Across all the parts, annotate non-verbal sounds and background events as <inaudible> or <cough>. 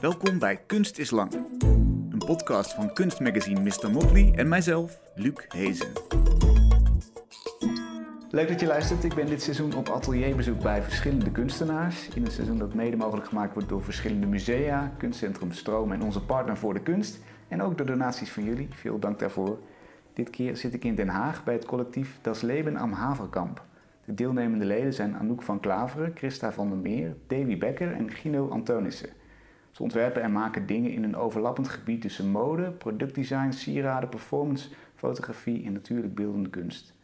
Welkom bij Kunst is Lang, een podcast van kunstmagazine Mr. Motley en mijzelf, Luc Hezen. Leuk dat je luistert. Ik ben dit seizoen op atelierbezoek bij verschillende kunstenaars. In een seizoen dat mede mogelijk gemaakt wordt door verschillende musea, kunstcentrum Stroom en onze partner voor de kunst. En ook de donaties van jullie. Veel dank daarvoor. Dit keer zit ik in Den Haag bij het collectief Das Leben am Haverkamp. De deelnemende leden zijn Anouk van Klaveren, Christa van der Meer, Davy Becker en Gino Antonissen. Ze ontwerpen en maken dingen in een overlappend gebied tussen mode, productdesign, sieraden, performance, fotografie en natuurlijk beeldende kunst.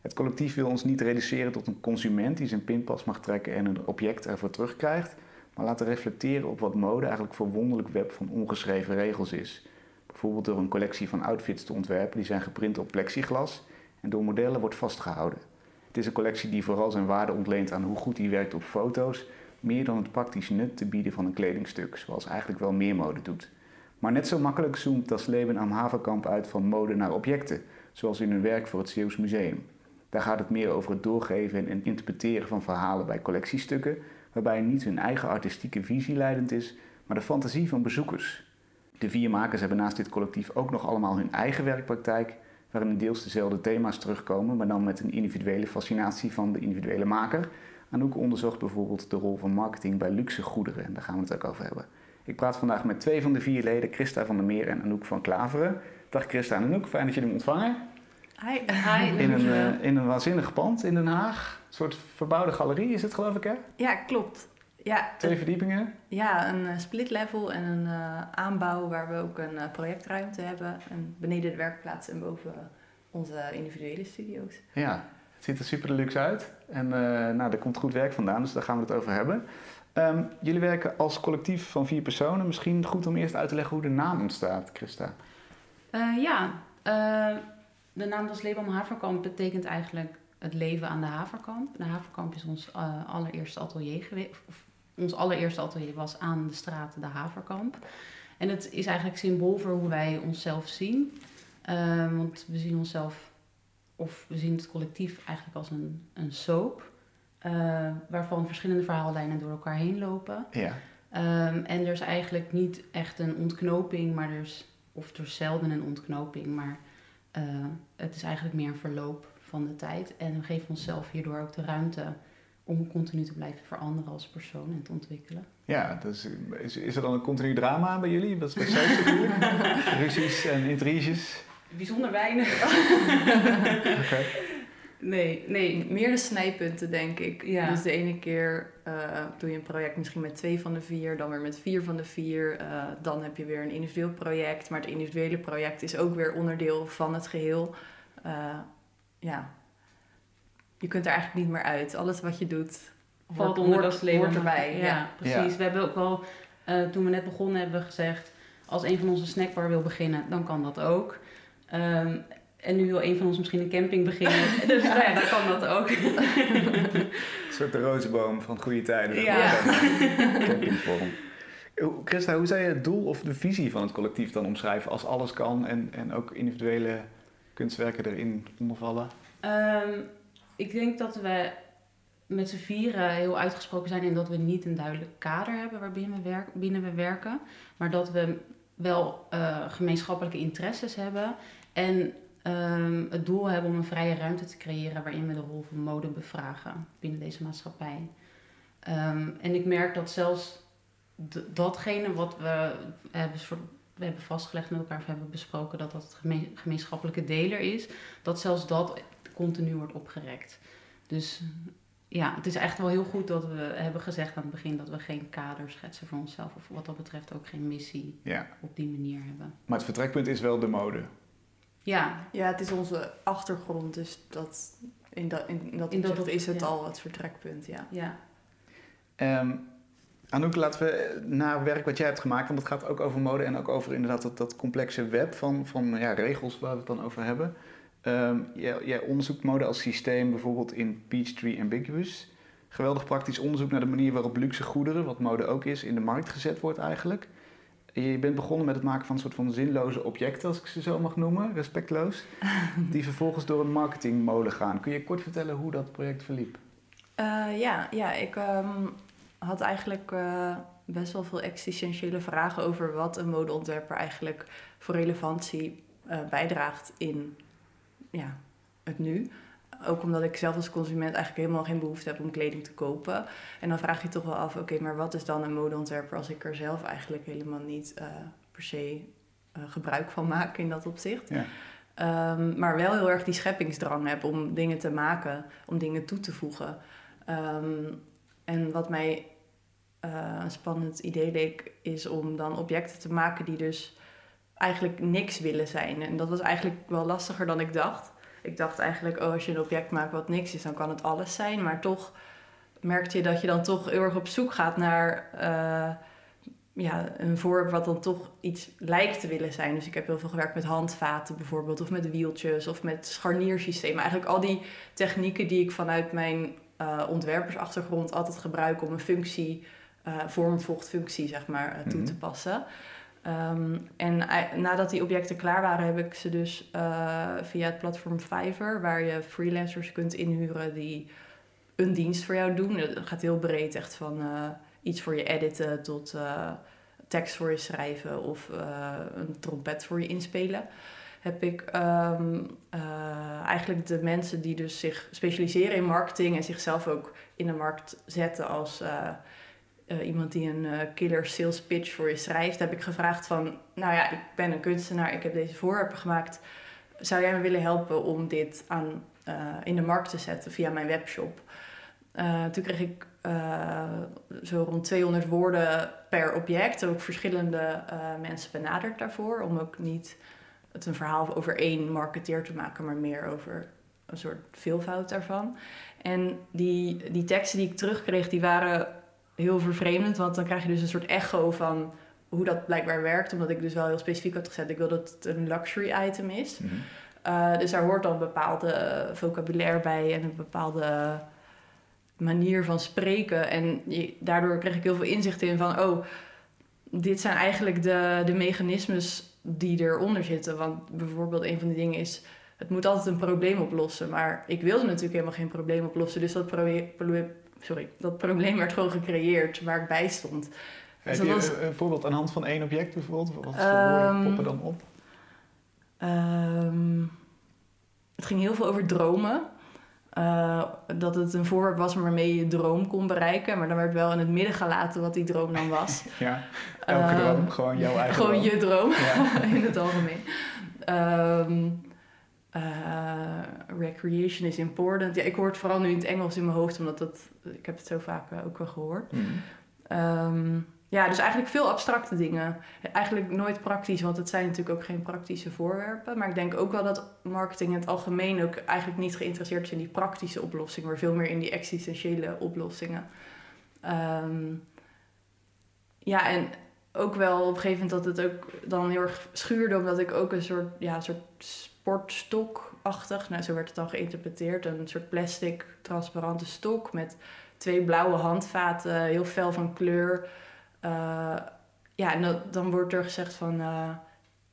Het collectief wil ons niet reduceren tot een consument die zijn pinpas mag trekken en een object ervoor terugkrijgt, maar laten reflecteren op wat mode eigenlijk voor wonderlijk web van ongeschreven regels is. Bijvoorbeeld door een collectie van outfits te ontwerpen die zijn geprint op plexiglas en door modellen wordt vastgehouden. Het is een collectie die vooral zijn waarde ontleent aan hoe goed hij werkt op foto's, meer dan het praktisch nut te bieden van een kledingstuk, zoals eigenlijk wel meer mode doet. Maar net zo makkelijk zoomt Das Leben am Haverkamp uit van mode naar objecten, zoals in hun werk voor het Zeeuws Museum. Daar gaat het meer over het doorgeven en interpreteren van verhalen bij collectiestukken, waarbij niet hun eigen artistieke visie leidend is, maar de fantasie van bezoekers. De vier makers hebben naast dit collectief ook nog allemaal hun eigen werkpraktijk, waarin deels dezelfde thema's terugkomen, maar dan met een individuele fascinatie van de individuele maker. Anouk onderzocht bijvoorbeeld de rol van marketing bij luxe goederen, en daar gaan we het ook over hebben. Ik praat vandaag met twee van de vier leden, Christa van der Meer en Anouk van Klaveren. Dag Christa en Anouk, fijn dat jullie me ontvangen. Hi. Hi. In een, uh, in een waanzinnig pand in Den Haag. Een soort verbouwde galerie is het geloof ik hè? Ja, klopt. Ja, Twee verdiepingen? Ja, een uh, split level en een uh, aanbouw waar we ook een projectruimte hebben. En beneden de werkplaats en boven onze individuele studio's. Ja, het ziet er super luxe uit. En nou, er komt goed werk vandaan, dus daar gaan we het over hebben. Um, jullie werken als collectief van vier personen. Misschien goed om eerst uit te leggen hoe de naam ontstaat, Christa. ja, de naam Das Leben am Haverkamp betekent eigenlijk het leven aan de Haverkamp. De Haverkamp is ons allereerste atelier geweest. Ons allereerste atelier was aan de straat de Haverkamp. En het is eigenlijk symbool voor hoe wij onszelf zien. Uh, want we zien onszelf, of we zien het collectief eigenlijk als een, een soap. Uh, waarvan verschillende verhaallijnen door elkaar heen lopen. Ja. Um, en er is eigenlijk niet echt een ontknoping, maar er is, of er is zelden een ontknoping, maar uh, het is eigenlijk meer een verloop van de tijd. En we geven onszelf hierdoor ook de ruimte om continu te blijven veranderen als persoon en te ontwikkelen. Ja, dus is, is er dan een continu drama bij jullie? Dat is bij. <laughs> Ruzies en intriges? Bijzonder weinig. <laughs> okay. Nee, nee, meer de snijpunten denk ik. Ja. Dus de ene keer uh, doe je een project misschien met twee van de vier, dan weer met vier van de vier. Uh, dan heb je weer een individueel project, maar het individuele project is ook weer onderdeel van het geheel. Uh, ja, je kunt er eigenlijk niet meer uit. Alles wat je doet valt onder dat hoort erbij. Ja, ja precies. Ja. We hebben ook wel, toen we net begonnen, hebben we gezegd... als een van onze snackbar wil beginnen, dan kan dat ook. Um, en nu wil een van ons misschien een camping beginnen. <laughs> dus ja. ja, dan kan dat ook. een soort de rozenboom van goede tijden. Ja. Campingvorm. Christa, hoe zou je het doel of de visie van het collectief dan omschrijven als alles kan en, en ook individuele kunstwerken erin ondervallen? Um, ik denk dat we met z'n vieren heel uitgesproken zijn in dat we niet een duidelijk kader hebben waarbinnen we, werk, binnen we werken, maar dat we wel uh, gemeenschappelijke interesses hebben en um, het doel hebben om een vrije ruimte te creëren waarin we de rol van mode bevragen binnen deze maatschappij. Um, en ik merk dat zelfs datgene wat we hebben, we hebben vastgelegd met elkaar, of hebben besproken dat dat het gemeen gemeenschappelijke deler is, dat zelfs dat continu wordt opgerekt. Dus ja, het is echt wel heel goed dat we hebben gezegd aan het begin dat we geen kader schetsen voor onszelf. Of wat dat betreft ook geen missie ja. op die manier hebben. Maar het vertrekpunt is wel de mode. Ja. Ja, het is onze achtergrond, dus dat, in, dat, in, dat, in dat is het al het vertrekpunt, ja. ja. Um, Anouk, laten we naar werk wat jij hebt gemaakt, want het gaat ook over mode en ook over inderdaad dat, dat complexe web van, van ja, regels waar we het dan over hebben. Um, jij, jij, onderzoekt mode als systeem bijvoorbeeld in Peachtree Ambiguous. Geweldig praktisch onderzoek naar de manier waarop luxe goederen, wat mode ook is, in de markt gezet wordt eigenlijk. Je bent begonnen met het maken van een soort van zinloze objecten, als ik ze zo mag noemen, respectloos. <laughs> die vervolgens door een marketingmolen gaan. Kun je kort vertellen hoe dat project verliep? Uh, ja, ja, ik um, had eigenlijk uh, best wel veel existentiële vragen over wat een modeontwerper eigenlijk voor relevantie uh, bijdraagt in ja, het nu. Ook omdat ik zelf als consument eigenlijk helemaal geen behoefte heb om kleding te kopen. En dan vraag je toch wel af, oké, maar wat is dan een modeontwerper als ik er zelf eigenlijk helemaal niet uh, per se uh, gebruik van maak in dat opzicht. Ja. Um, maar wel heel erg die scheppingsdrang heb om dingen te maken, om dingen toe te voegen. Um, en wat mij uh, een spannend idee leek, is om dan objecten te maken die dus eigenlijk niks willen zijn. En dat was eigenlijk wel lastiger dan ik dacht. Ik dacht eigenlijk, oh, als je een object maakt wat niks is, dan kan het alles zijn. Maar toch merkte je dat je dan toch heel erg op zoek gaat naar uh, ja, een voorwerp wat dan toch iets lijkt te willen zijn. Dus ik heb heel veel gewerkt met handvaten bijvoorbeeld, of met wieltjes, of met scharniersystemen. Eigenlijk al die technieken die ik vanuit mijn uh, ontwerpersachtergrond altijd gebruik om een functie, uh, vorm volgt functie, zeg maar, toe mhm. te passen. Um, en nadat die objecten klaar waren, heb ik ze dus uh, via het platform Fiverr, waar je freelancers kunt inhuren die een dienst voor jou doen. Dat gaat heel breed, echt van uh, iets voor je editen tot uh, tekst voor je schrijven of een trompet voor je inspelen. Heb ik um, eigenlijk de mensen die dus zich specialiseren in marketing en zichzelf ook in de markt zetten als uh, iemand die een uh, killer sales pitch voor je schrijft, heb ik gevraagd van, nou ja, ik ben een kunstenaar, ik heb deze voorwerpen gemaakt. Zou jij me willen helpen om dit aan, uh, in de markt te zetten via mijn webshop? toen kreeg ik zo rond 200 woorden per object. Ook verschillende mensen benaderd daarvoor. Om ook niet het een verhaal over één marketeer te maken, maar meer over een soort veelvoud daarvan. En die, die teksten die ik terugkreeg, die waren heel vervreemdend, want dan krijg je dus een soort echo van hoe dat blijkbaar werkt. Omdat ik dus wel heel specifiek had gezet, ik wil dat het een luxury item is. Mhm. Eh, dus daar hoort dan een bepaalde vocabulaire bij en een bepaalde manier van spreken. En daardoor kreeg ik heel veel inzicht in van, oh, dit zijn eigenlijk de, de mechanismes die eronder zitten. Want bijvoorbeeld een van de dingen is, het moet altijd een probleem oplossen. Maar ik wilde natuurlijk helemaal geen probleem oplossen. Dus dat sorry, dat probleem werd gewoon gecreëerd waar ik bij stond. Heb dus je een voorbeeld aan de hand van één object bijvoorbeeld? Wat voor woorden ehm, poppen dan op? Um, het ging heel veel over dromen. Uh, dat het een voorwerp was waarmee je je droom kon bereiken. Maar dan werd wel in het midden gelaten wat die droom dan was. <laughs> ja, elke droom. Ehm, gewoon jouw eigen Gewoon je droom, ja. <laughs> in het algemeen. Um, uh, recreation is important. Ja, ik hoor het vooral nu in het Engels in mijn hoofd, omdat dat, ik heb het zo vaak uh, ook wel gehoord. Mm. ja, dus eigenlijk veel abstracte dingen. Eigenlijk nooit praktisch, want het zijn natuurlijk ook geen praktische voorwerpen. Maar ik denk ook wel dat marketing in het algemeen ook eigenlijk niet geïnteresseerd is in die praktische oplossingen, maar veel meer in die existentiële oplossingen. Um, ja, en ook wel op een gegeven moment dat het ook dan heel erg schuurde, omdat ik ook een soort, ja, een soort sportstokachtig, nou zo werd het dan geïnterpreteerd, een soort plastic transparante stok met twee blauwe handvaten, heel fel van kleur. Uh, ja, en dan wordt er gezegd van, uh,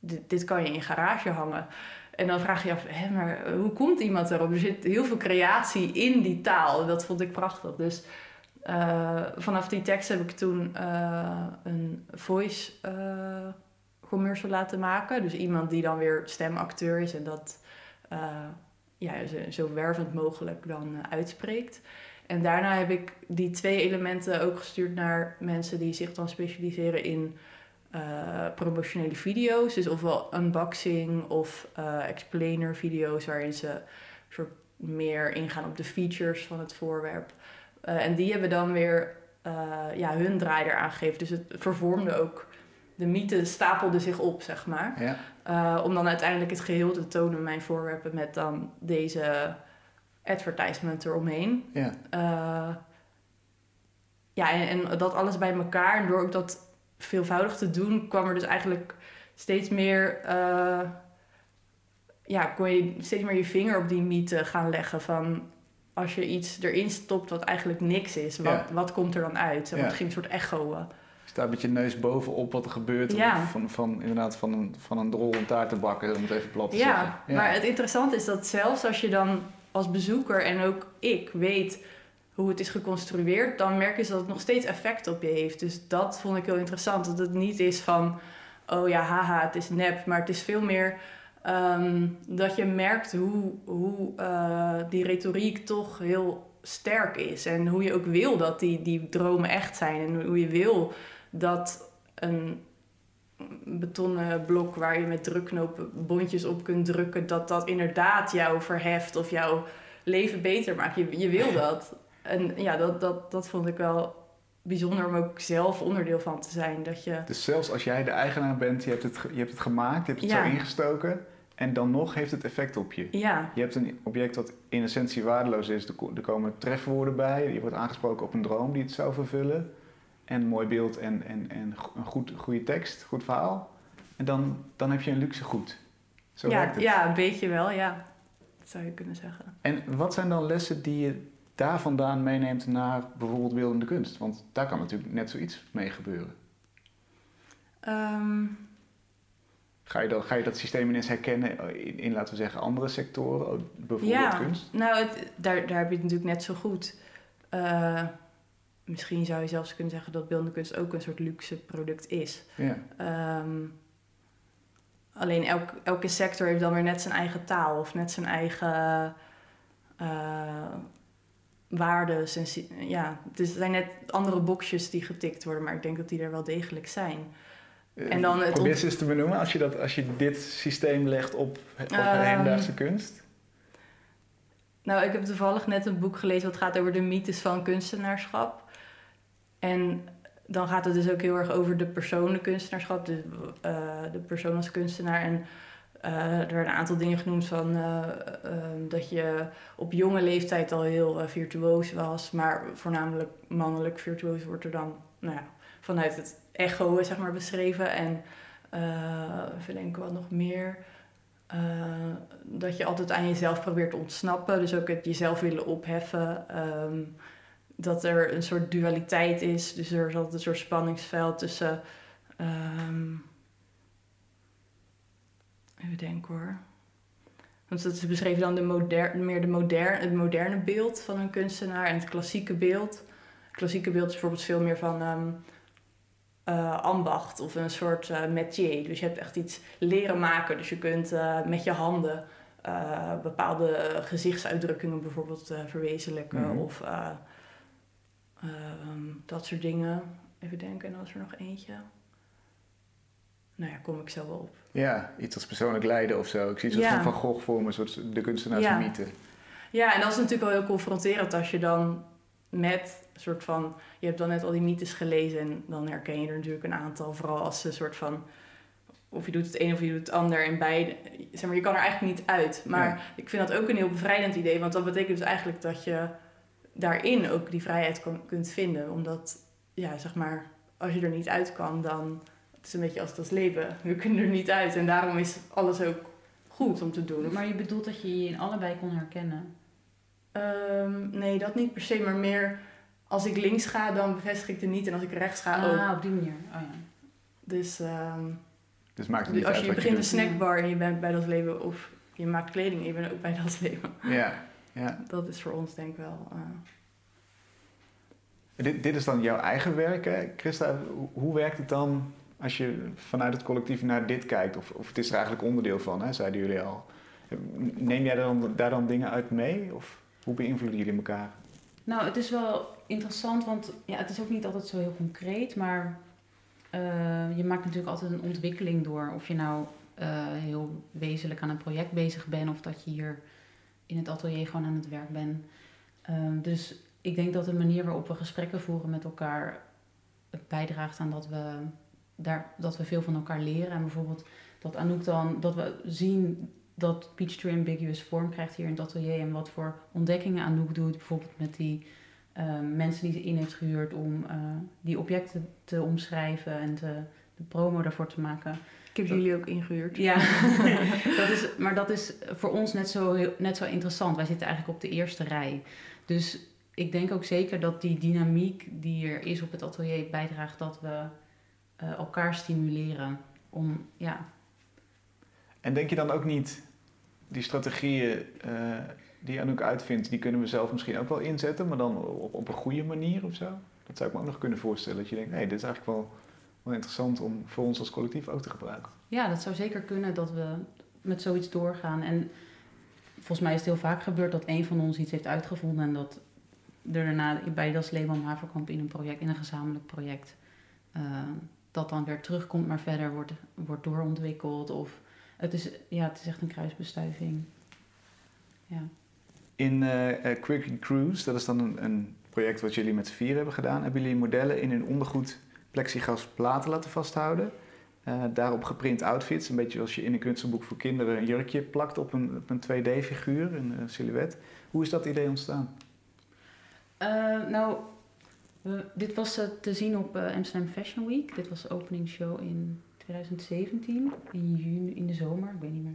dit, kan je in je garage hangen. En dan vraag je je af, hé, maar hoe komt iemand erop? Er zit heel veel creatie in die taal. Dat vond ik prachtig. Dus uh, vanaf die tekst heb ik toen een voice commercial laten maken. Dus iemand die dan weer stemacteur is en dat uh, ja, zo, wervend mogelijk dan uh, uitspreekt. En daarna heb ik die twee elementen ook gestuurd naar mensen die zich dan specialiseren in uh, promotionele video's. Dus ofwel unboxing of explainer video's waarin ze soort meer ingaan op de features van het voorwerp. en die hebben dan weer ja, hun draai eraan gegeven. Dus het vervormde ook de mythe stapelde zich op, zeg maar. Ja. Uh, om dan uiteindelijk het geheel te tonen, mijn voorwerpen, met dan deze advertisement eromheen. Ja, uh, ja en, en, dat alles bij elkaar. En door ook dat veelvoudig te doen, kwam er dus eigenlijk steeds meer... Uh, ja, kon je steeds meer je vinger op die mythe gaan leggen van... Als je iets erin stopt wat eigenlijk niks is, wat, wat komt er dan uit? En ja. het ging een soort echo staat met je neus bovenop wat er gebeurt. Van, van, inderdaad van een, van een drol een taart te bakken, om het even plat te ja, zeggen. Ja, maar het interessante is dat zelfs als je dan als bezoeker en ook ik weet hoe het is geconstrueerd, dan merk je dat het nog steeds effect op je heeft. Dus dat vond ik heel interessant. Dat het niet is van, oh ja, haha, het is nep. Maar het is veel meer ehm, dat je merkt hoe, hoe uh, die retoriek toch heel sterk is. En hoe je ook wil dat die, die dromen echt zijn. En hoe je wil dat een betonnen blok waar je met drukknopen bondjes op kunt drukken, dat dat inderdaad jou verheft of jouw leven beter maakt. Je, je wil dat. En ja, dat, dat, dat vond ik wel bijzonder om ook zelf onderdeel van te zijn. Dat je... Dus zelfs als jij de eigenaar bent, je hebt het, je hebt het gemaakt, je hebt het zo ingestoken. En dan nog heeft het effect op je. Ja. Je hebt een object dat in essentie waardeloos is. Er komen trefwoorden bij. Je wordt aangesproken op een droom die het zou vervullen. En mooi beeld en, en, en een goed, goede tekst, goed verhaal. En dan, dan heb je een luxe goed. Zo ja, werkt het. Ja, een beetje wel, ja. Dat zou je kunnen zeggen. En wat zijn dan lessen die je daar vandaan meeneemt naar bijvoorbeeld beeldende kunst? Want daar kan natuurlijk net zoiets mee gebeuren. Ehm. Ga je, dat, ga je dat systeem ineens herkennen in, in, laten we zeggen, andere sectoren, bijvoorbeeld ja, kunst? Nou, het, daar, daar heb je het natuurlijk net zo goed. Uh, misschien zou je zelfs kunnen zeggen dat beeldende kunst ook een soort luxe product is. Ja. Um, alleen elk, elke sector heeft dan weer net zijn eigen taal of net zijn eigen uh, waarden. Ja, het zijn net andere boxjes die getikt worden, maar ik denk dat die er wel degelijk zijn. En dan het Probeer eens te benoemen als je, dat, als je dit systeem legt op, op um, hedendaagse kunst. Nou, ik heb toevallig net een boek gelezen wat gaat over de mythes van kunstenaarschap. En dan gaat het dus ook heel erg over de persoonlijke kunstenaarschap, de, uh, de persoon als kunstenaar. En uh, er werden een aantal dingen genoemd van uh, dat je op jonge leeftijd al heel virtuoos was, maar voornamelijk mannelijk virtuoos wordt er dan nou ja, vanuit het echo zeg maar, beschreven. En denken wat nog meer. dat je altijd aan jezelf probeert te ontsnappen, dus ook het jezelf willen opheffen. Um, dat er een soort dualiteit is. Dus er is altijd een soort spanningsveld tussen. Um, even denken hoor. Want ze beschreven dan de moder, meer de moderne, het moderne beeld van een kunstenaar en het klassieke beeld. Het klassieke beeld is bijvoorbeeld veel meer van um, uh, ambacht of een soort uh, métier. Dus je hebt echt iets leren maken. Dus je kunt uh, met je handen bepaalde gezichtsuitdrukkingen bijvoorbeeld verwezenlijken. Mm -hmm. Of Ehm, dat soort dingen. Even denken, en was er nog eentje? Nou ja, kom ik zo wel op. Ja, iets als persoonlijk lijden of zo. Ik zie zo'n ja. van Gogh voor me, soort de kunstenaars ja. mythe. Ja, en dat is natuurlijk wel heel confronterend als je dan met een soort van... Je hebt dan net al die mythes gelezen en dan herken je er natuurlijk een aantal. Vooral als ze een soort van... Of je doet het een of je doet het ander. En beide... Zeg maar, je kan er eigenlijk niet uit. Maar ja. ik vind dat ook een heel bevrijdend idee. Want dat betekent dus eigenlijk dat je daarin ook die vrijheid kan, kunt vinden. Omdat, ja, zeg maar, als je er niet uit kan, dan... Het is een beetje als dat leven. We kunnen er niet uit. En daarom is alles ook goed om te doen. Maar je bedoelt dat je je in allebei kon herkennen? Um, nee, dat niet per se. Maar meer, als ik links ga, dan bevestig ik het niet. En als ik rechts ga, ah, ook. op die manier. Oh, ja. Dus... Um, dus maakt het niet als uit je begint een snackbar en je bent bij dat leven... Of je maakt kleding en je bent ook bij dat leven. Ja. Ja. Dat is voor ons denk ik wel. Uh... Dit, dit is dan jouw eigen werk, hè? Christa. Hoe werkt het dan als je vanuit het collectief naar dit kijkt? Of, of het is er eigenlijk onderdeel van, hè, zeiden jullie al. Neem jij dan, daar dan dingen uit mee? Of hoe beïnvloeden jullie elkaar? Nou, het is wel interessant, want ja, het is ook niet altijd zo heel concreet, maar uh, je maakt natuurlijk altijd een ontwikkeling door. Of je nou uh, heel wezenlijk aan een project bezig bent, of dat je hier in het atelier gewoon aan het werk ben. Um, dus ik denk dat de manier waarop we gesprekken voeren met elkaar bijdraagt aan dat we, daar, dat we veel van elkaar leren. En bijvoorbeeld dat Anouk dan, dat we zien dat Peachtree ambiguous vorm krijgt hier in het atelier en wat voor ontdekkingen Anouk doet. Bijvoorbeeld met die uh, mensen die ze in heeft gehuurd om uh, die objecten te omschrijven en te, de promo daarvoor te maken. Ik heb jullie ook ingehuurd. Ja, <laughs> dat is, maar dat is voor ons net zo, net zo interessant. Wij zitten eigenlijk op de eerste rij. Dus ik denk ook zeker dat die dynamiek die er is op het atelier bijdraagt dat we uh, elkaar stimuleren om, ja. En denk je dan ook niet die strategieën uh, die Anouk uitvindt, die kunnen we zelf misschien ook wel inzetten, maar dan op, op een goede manier of zo? Dat zou ik me ook nog kunnen voorstellen. Dat je denkt, hey, dit is eigenlijk wel, wel interessant om voor ons als collectief ook te gebruiken. Ja, dat zou zeker kunnen dat we met zoiets doorgaan. En volgens mij is het heel vaak gebeurd dat een van ons iets heeft uitgevonden en dat er daarna bij Das Leeman Haverkamp in een project, in een gezamenlijk project, uh, dat dan weer terugkomt, maar verder wordt, wordt doorontwikkeld. Of het is, ja, het is echt een kruisbestuiving. Ja. In uh, Quickie Cruise, dat is dan een, een, project wat jullie met z'n vier hebben gedaan, hebben jullie modellen in hun ondergoed plexiglas platen laten vasthouden. Uh, daarop geprint outfits, een beetje als je in een kunstenboek voor kinderen een jurkje plakt op een, een 2D-figuur, een, een silhouet. Hoe is dat idee ontstaan? Uh, nou, dit was te zien op Amsterdam Fashion Week. Dit was de opening show in 2017, in juni, in de zomer, ik weet niet meer.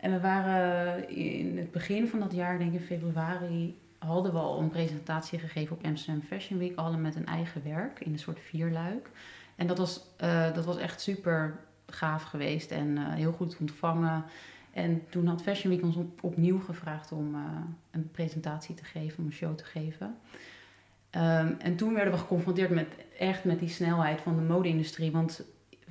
En we waren in het begin van dat jaar, denk ik in februari, hadden we al een presentatie gegeven op Amsterdam Fashion Week, alle met een eigen werk in een soort vierluik. En dat was, uh, dat was echt super gaaf geweest en uh, heel goed ontvangen. En toen had Fashion Week ons op, opnieuw gevraagd om uh, een presentatie te geven, om een show te geven. Um, en toen werden we geconfronteerd met echt met die snelheid van de mode-industrie. Want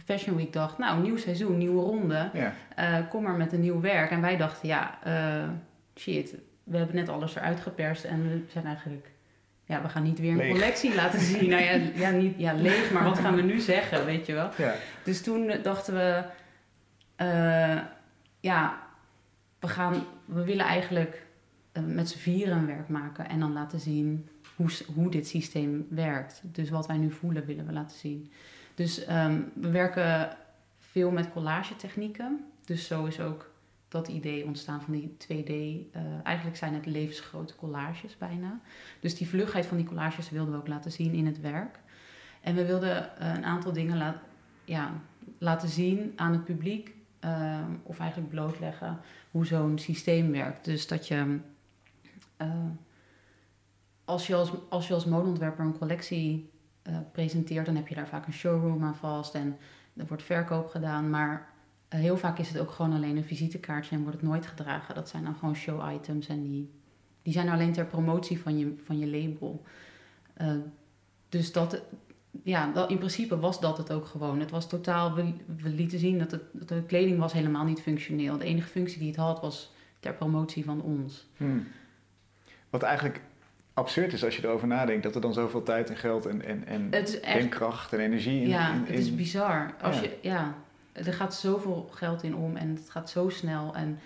Fashion Week dacht, nou, nieuw seizoen, nieuwe ronde. Ja. Kom maar met een nieuw werk. En wij dachten, ja, shit, we hebben net alles eruit geperst en we zijn eigenlijk... Ja, we gaan niet weer een collectie laten zien. Nou ja, ja, niet, ja, leeg, maar wat gaan we nu zeggen, weet je wel? Ja. Dus toen dachten we, uh, ja, we, gaan, we willen eigenlijk met z'n vieren een werk maken en dan laten zien hoe, hoe dit systeem werkt. Dus wat wij nu voelen willen we laten zien. Dus um, we werken veel met collage technieken. Dus zo is ook dat idee ontstaan van die 2D. Uh, eigenlijk zijn het levensgrote collages bijna. Dus die vlugheid van die collages wilden we ook laten zien in het werk. En we wilden uh, een aantal dingen laat, ja, laten zien aan het publiek. Uh, of eigenlijk blootleggen hoe zo'n systeem werkt. Dus dat je als je als, als je als modeontwerper een collectie presenteert, dan heb je daar vaak een showroom aan vast en er wordt verkoop gedaan. Maar heel vaak is het ook gewoon alleen een visitekaartje en wordt het nooit gedragen. Dat zijn dan gewoon show items en die, die zijn alleen ter promotie van je, van je label. Uh, dus dat, ja, dat, in principe was dat het ook gewoon. Het was totaal, we, we lieten zien dat, het, dat de kleding was helemaal niet functioneel. De enige functie die het had was ter promotie van ons. Hmm. Wat eigenlijk absurd is als je erover nadenkt dat er dan zoveel tijd en geld en, en, en denkkracht en energie in Ja, het is bizar. Als Je, ja, er gaat zoveel geld in om en het gaat zo snel. En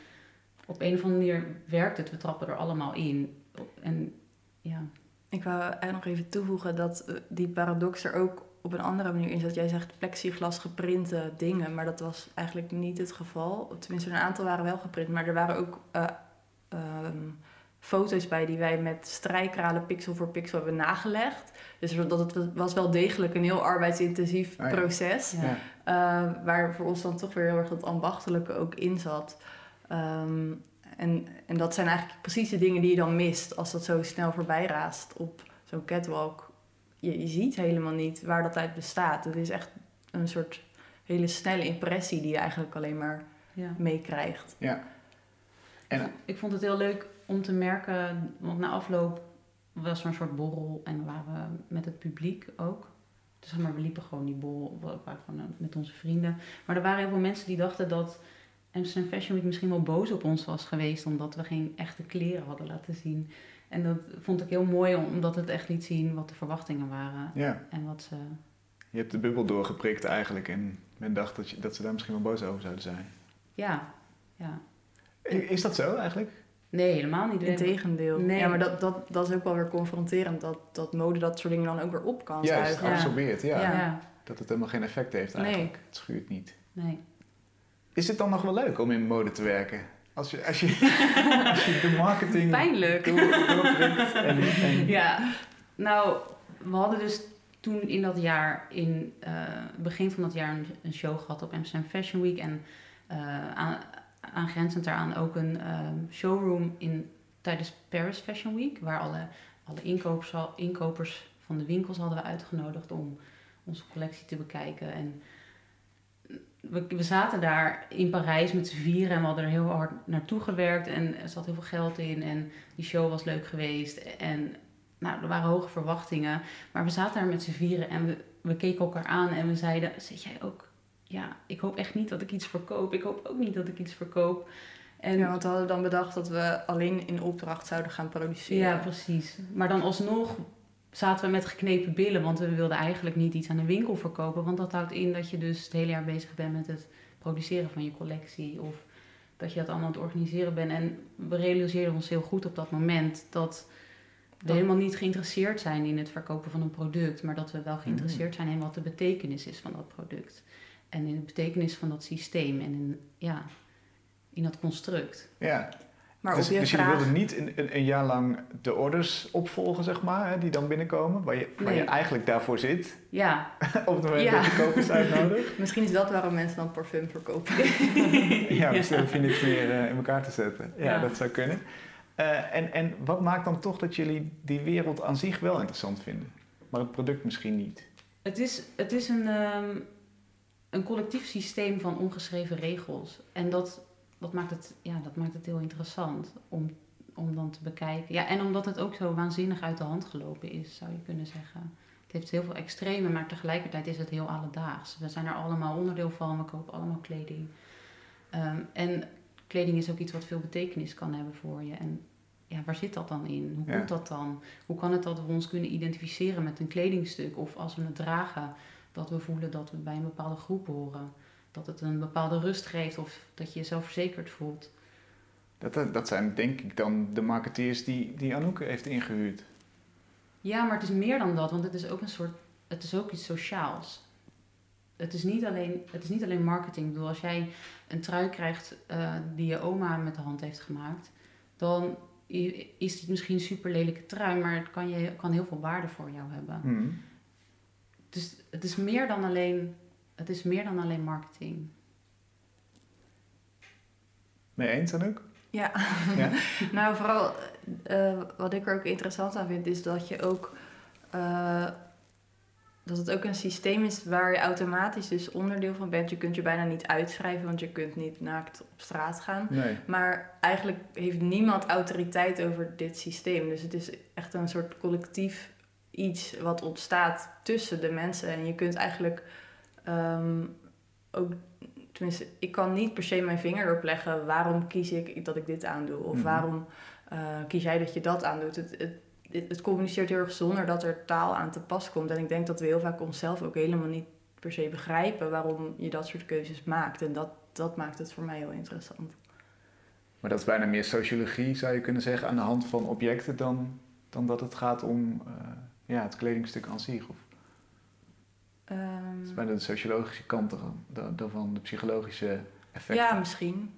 op een of andere manier werkt het. We trappen er allemaal in. En ja. Ik wou eigenlijk nog even toevoegen dat eh, die paradox er ook op een andere manier in zat. Jij zegt plexiglas geprinte dingen, maar dat was eigenlijk niet het geval. Tenminste, een aantal waren wel geprint, maar er waren ook uh, um, foto's bij die wij met strijkralen pixel voor pixel hebben nagelegd. Dus dat het was wel degelijk een heel arbeidsintensief oh proces. Ja. Uh, waar voor ons dan toch weer heel erg dat ambachtelijke ook in zat. Um, en, en dat zijn eigenlijk precies de dingen die je dan mist als dat zo snel voorbij raast op zo'n catwalk. Je, je ziet helemaal niet waar dat uit bestaat. Het is echt een soort hele snelle impressie die je eigenlijk alleen maar ja. meekrijgt. Ja. En, ik vond het heel leuk om te merken, want na afloop was er een soort borrel en waren we met het publiek ook. Dus zeg maar, we liepen gewoon die borrel, we waren gewoon eh, met onze vrienden. Maar er waren heel veel mensen die dachten dat Amsterdam Fashion Week misschien wel boos op ons was geweest, omdat we geen echte kleren hadden laten zien. En dat vond ik heel mooi, omdat het echt liet zien wat de verwachtingen waren. Ja. En wat ze... Je hebt de bubbel doorgeprikt eigenlijk en men dacht dat, je, dat ze daar misschien wel boos over zouden zijn. Ja, ja. Is dat zo eigenlijk? Nee, helemaal niet. Integendeel. Nee. Ja, maar dat, dat, dat is ook wel weer confronterend. Dat, dat mode dat soort dingen dan ook weer op kan Juist, ja, absorbeert, ja. ja. Dat het helemaal geen effect heeft eigenlijk. Nee. Het schuurt niet. Nee. Is het dan nog wel leuk om in mode te werken? Als je, als je, <laughs> als je de marketing... Pijnlijk. en, en... Ja, nou, we hadden dus toen in dat jaar, in uh, begin van dat jaar, een, een, show gehad op Amsterdam Fashion Week. En uh, aan, aangrenzend daaraan ook een ehm, showroom in, tijdens Paris Fashion Week, waar alle, alle inkopers, inkopers van de winkels hadden we uitgenodigd om onze collectie te bekijken. En we, we zaten daar in Parijs met z'n vieren en we hadden er heel hard naartoe gewerkt en er zat heel veel geld in en die show was leuk geweest en nou, er waren hoge verwachtingen. Maar we zaten daar met z'n vieren en we, we keken elkaar aan en we zeiden, zit jij ook, ja, ik hoop echt niet dat ik iets verkoop. Ik hoop ook niet dat ik iets verkoop. En, ja, want we hadden dan bedacht dat we alleen in opdracht zouden gaan produceren. Ja, precies. Maar dan alsnog zaten we met geknepen billen, want we wilden eigenlijk niet iets aan de winkel verkopen. Want dat houdt in dat je dus het hele jaar bezig bent met het produceren van je collectie. Of dat je dat allemaal aan het organiseren bent. En we realiseerden ons heel goed op dat moment dat we helemaal niet geïnteresseerd zijn in het verkopen van een product, maar dat we wel geïnteresseerd zijn in wat de betekenis is van dat product. En in de betekenis van dat systeem en in, ja, in dat construct. Ja, maar dus, dus jullie wilden niet een, een, een, jaar lang de orders opvolgen, zeg maar, hè, die dan binnenkomen, waar je, waar je eigenlijk daarvoor zit. Ja. <laughs> op het moment ja. dat je kopers uitnodigt. <laughs> Misschien is dat waarom mensen dan parfum verkopen. <laughs> ja, misschien hoef je niks meer uh, in elkaar te zetten. Ja, dat zou kunnen. Uh, en, en wat maakt dan toch dat jullie die wereld aan zich wel interessant vinden, maar het product misschien niet? Het is, het is een, um, een collectief systeem van ongeschreven regels. En dat dat maakt het, ja, dat maakt het heel interessant om, om dan te bekijken. Ja, en omdat het ook zo waanzinnig uit de hand gelopen is, zou je kunnen zeggen. Het heeft heel veel extreme, maar tegelijkertijd is het heel alledaags. We zijn er allemaal onderdeel van, we kopen allemaal kleding. Um, en kleding is ook iets wat veel betekenis kan hebben voor je. En ja, waar zit dat dan in? Hoe komt dat dan? Hoe kan het dat we ons kunnen identificeren met een kledingstuk? Of als we het dragen, dat we voelen dat we bij een bepaalde groep horen dat het een bepaalde rust geeft of dat je jezelf verzekerd voelt. Dat, dat zijn denk ik dan de marketeers die, die Anouk heeft ingehuurd. Ja, maar het is meer dan dat, want het is ook een soort, het is ook iets sociaals. Het is niet alleen, het is niet alleen marketing. Ik bedoel, als jij een trui krijgt uh, die je oma met de hand heeft gemaakt, dan is het misschien een super lelijke trui, maar het kan, je, kan heel veel waarde voor jou hebben. Mm. Dus het is meer dan alleen het is meer dan alleen marketing. Mee eens, ook? Ja. ja. <laughs> nou, vooral uh, wat ik er ook interessant aan vind, is dat je ook. Uh, dat het ook een systeem is waar je automatisch dus onderdeel van bent. Je kunt je bijna niet uitschrijven, want je kunt niet naakt op straat gaan. Nee. Maar eigenlijk heeft niemand autoriteit over dit systeem. Dus het is echt een soort collectief iets wat ontstaat tussen de mensen. En je kunt eigenlijk um, ook, tenminste, ik kan niet per se mijn vinger erop leggen waarom kies ik dat ik dit aandoe. Of mhm. waarom uh, kies jij dat je dat aandoet. Het, het, het, communiceert heel erg zonder dat er taal aan te pas komt. En ik denk dat we heel vaak onszelf ook helemaal niet per se begrijpen waarom je dat soort keuzes maakt. En dat, dat maakt het voor mij heel interessant. Maar dat is bijna meer sociologie, zou je kunnen zeggen, aan de hand van objecten dan, dan dat het gaat om uh, ja, het kledingstuk aan zich. Of? Um, dat is bijna de sociologische kant daarvan, de psychologische effecten. Ja, misschien.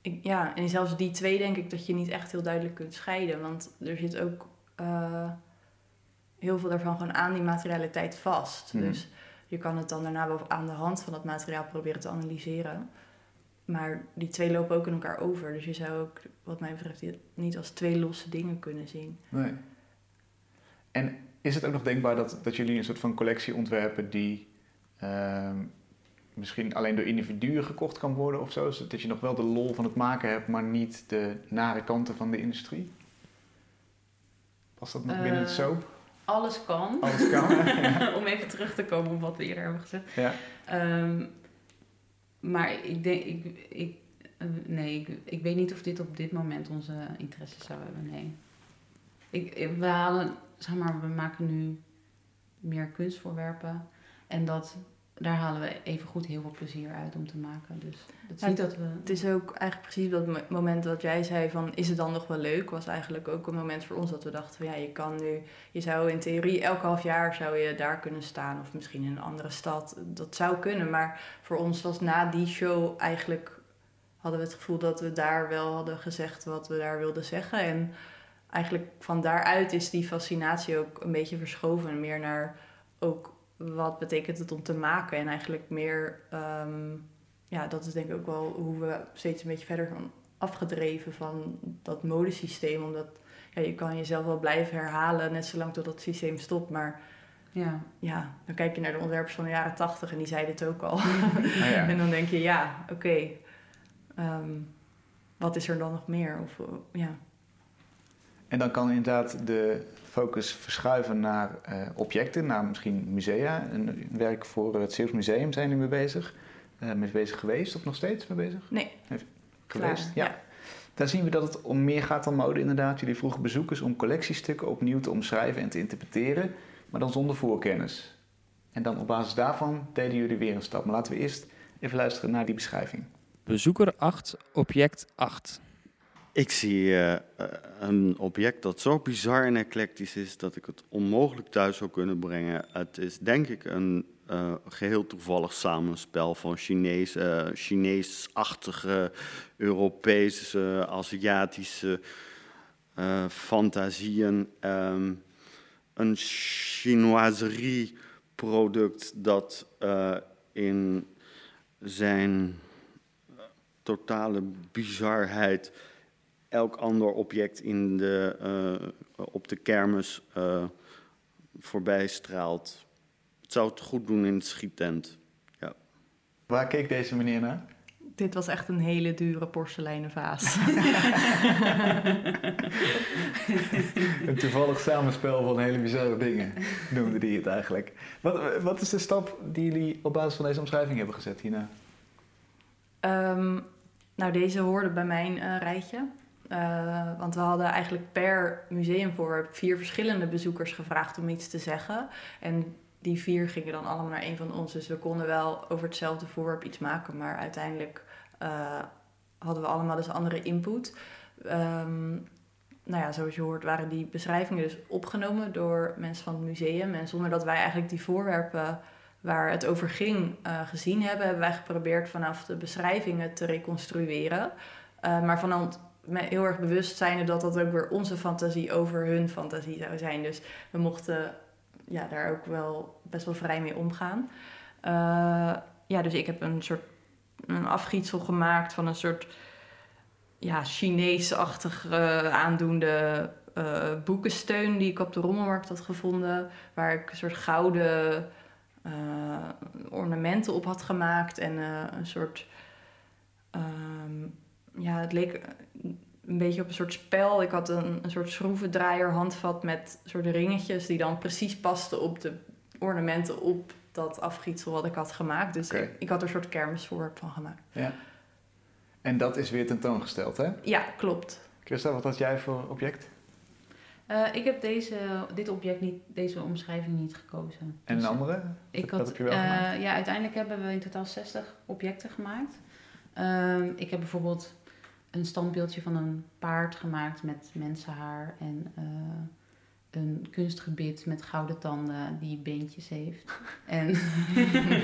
Ik, ja, en zelfs die twee denk ik dat je niet echt heel duidelijk kunt scheiden. Want er zit ook uh, heel veel daarvan gewoon aan die materialiteit vast. Mhm. Dus je kan het dan daarna wel aan de hand van dat materiaal proberen te analyseren. Maar die twee lopen ook in elkaar over. Dus je zou ook, wat mij betreft, niet als twee losse dingen kunnen zien. Nee. En is het ook nog denkbaar dat, dat jullie een soort van collectie ontwerpen die uh, misschien alleen door individuen gekocht kan worden of zo? Zodat je nog wel de lol van het maken hebt, maar niet de nare kanten van de industrie? Was dat nog binnen het eh, soap? Alles kan. Alles kan. <laughs> Om even terug te komen op wat we eerder hebben gezegd. Ja. Um, maar ik denk, ik, ik, uh, nee, ik, ik weet niet of dit op dit moment onze interesse zou hebben. Nee. Ik, we halen zeg maar, we maken nu meer kunstvoorwerpen. En dat, daar halen we even goed heel veel plezier uit om te maken. Dus dat niet dat we... Het is ook eigenlijk precies dat moment wat jij zei van... is het dan nog wel leuk? Was eigenlijk ook een moment voor ons dat we dachten van... ja, je kan nu... Je zou in theorie elk half jaar zou je daar kunnen staan. Of misschien in een andere stad. Dat zou kunnen. Maar voor ons was na die show eigenlijk... hadden we het gevoel dat we daar wel hadden gezegd wat we daar wilden zeggen. En eigenlijk van daaruit is die fascinatie ook een beetje verschoven. Meer naar ook wat betekent het om te maken. En eigenlijk meer, um, ja, dat is denk ik ook wel hoe we steeds een beetje verder van afgedreven van dat modesysteem. Omdat ja, je kan jezelf wel blijven herhalen, net zolang tot dat systeem stopt. Maar ja. ja, dan kijk je naar de ontwerpers van de jaren tachtig en die zeiden het ook al. Oh ja. <laughs> en dan denk je, ja, oké, ehm, wat is er dan nog meer? Of, ja. En dan kan inderdaad de focus verschuiven naar uh, objecten, naar misschien musea. Een werk voor het Zeeuws Museum zijn jullie mee bezig. Uh, mee bezig geweest of nog steeds mee bezig? Nee. Geweest, ja. ja. Daar zien we dat het om meer gaat dan mode inderdaad. Jullie vroegen bezoekers om collectiestukken opnieuw te omschrijven en te interpreteren, maar dan zonder voorkennis. En dan op basis daarvan deden jullie weer een stap. Maar laten we eerst even luisteren naar die beschrijving. Bezoeker 8, object 8. Ik zie uh, een object dat zo bizar en eclectisch is dat ik het onmogelijk thuis zou kunnen brengen. Het is denk ik een uh, geheel toevallig samenspel van Chinese, Chinees-achtige, Europese, Aziatische fantasieën. Um, een chinoiserie-product dat in zijn totale bizarheid elk ander object in de, uh, op de kermis uh, voorbij straalt. Het zou het goed doen in het schietent. Ja. Waar keek deze meneer naar? Dit was echt een hele dure porseleinen vaas. <laughs> <laughs> een toevallig samenspel van hele bizarre dingen, noemde die het eigenlijk. Wat, wat is de stap die jullie op basis van deze omschrijving hebben gezet hierna? Um, nou, deze hoorde bij mijn uh, rijtje. Uh, want we hadden eigenlijk per museumvoorwerp vier verschillende bezoekers gevraagd om iets te zeggen. En die vier gingen dan allemaal naar een van ons. Dus we konden wel over hetzelfde voorwerp iets maken. Maar uiteindelijk uh, hadden we allemaal dus andere input. Um, nou ja, zoals je hoort waren die beschrijvingen dus opgenomen door mensen van het museum. En zonder dat wij eigenlijk die voorwerpen waar het over ging uh, gezien hebben, hebben wij geprobeerd vanaf de beschrijvingen te reconstrueren. Maar vanuit heel erg bewust zijn dat dat ook weer onze fantasie over hun fantasie zou zijn. Dus we mochten ja, daar ook wel best wel vrij mee omgaan. Uh, ja, dus ik heb een soort een afgietsel gemaakt van een soort ja, Chinees-achtig aandoende uh, boekensteun die ik op de rommelmarkt had gevonden. Waar ik een soort gouden uh, ornamenten op had gemaakt en een soort. Um, ja, het leek een beetje op een soort spel. Ik had een, een soort schroevendraaier handvat met soort ringetjes die dan precies pasten op de ornamenten op dat afgietsel wat ik had gemaakt. Dus ik, ik, had er een soort kermisvoorwerp van gemaakt. Ja. En dat is weer tentoongesteld, hè? Ja, klopt. Christa, wat had jij voor object? Uh, ik heb deze, dit object niet, deze omschrijving niet gekozen. En dus, een andere? Ik had, heb je wel uh, gemaakt? Ja, uiteindelijk hebben we in totaal 60 objecten gemaakt. Uh, ik heb bijvoorbeeld een standbeeldje van een paard gemaakt met mensenhaar en uh, een kunstgebit met gouden tanden die beentjes heeft. <laughs> en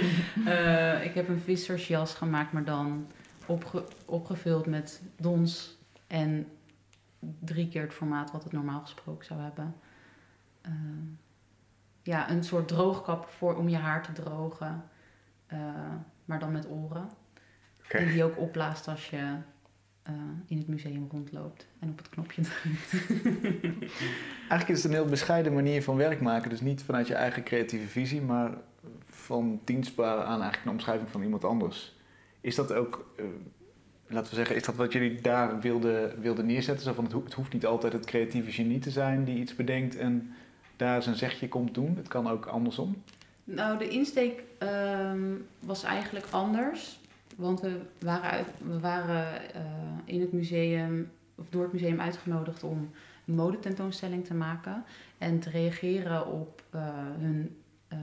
<laughs> ik heb een vissersjas gemaakt, maar dan opge opgevuld met dons en drie keer het formaat wat het normaal gesproken zou hebben. Uh, ja, een soort droogkap voor, om je haar te drogen, uh, maar dan met oren. Okay. En die ook opblaast als je uh, in het museum rondloopt en op het knopje drukt. <laughs> Eigenlijk is het een heel bescheiden manier van werk maken. Dus niet vanuit je eigen creatieve visie, maar van dienstbaar aan eigenlijk een omschrijving van iemand anders. Is dat ook laten we zeggen, is dat wat jullie daar wilden, wilden neerzetten? Zo van, het, hoeft niet altijd het creatieve genie te zijn die iets bedenkt en daar zijn zegje komt doen. Het kan ook andersom. Nou, de insteek ehm, was eigenlijk anders. Want we waren, we waren uh, in het museum, of door het museum uitgenodigd om een modetentoonstelling te maken. En te reageren op uh, hun uh,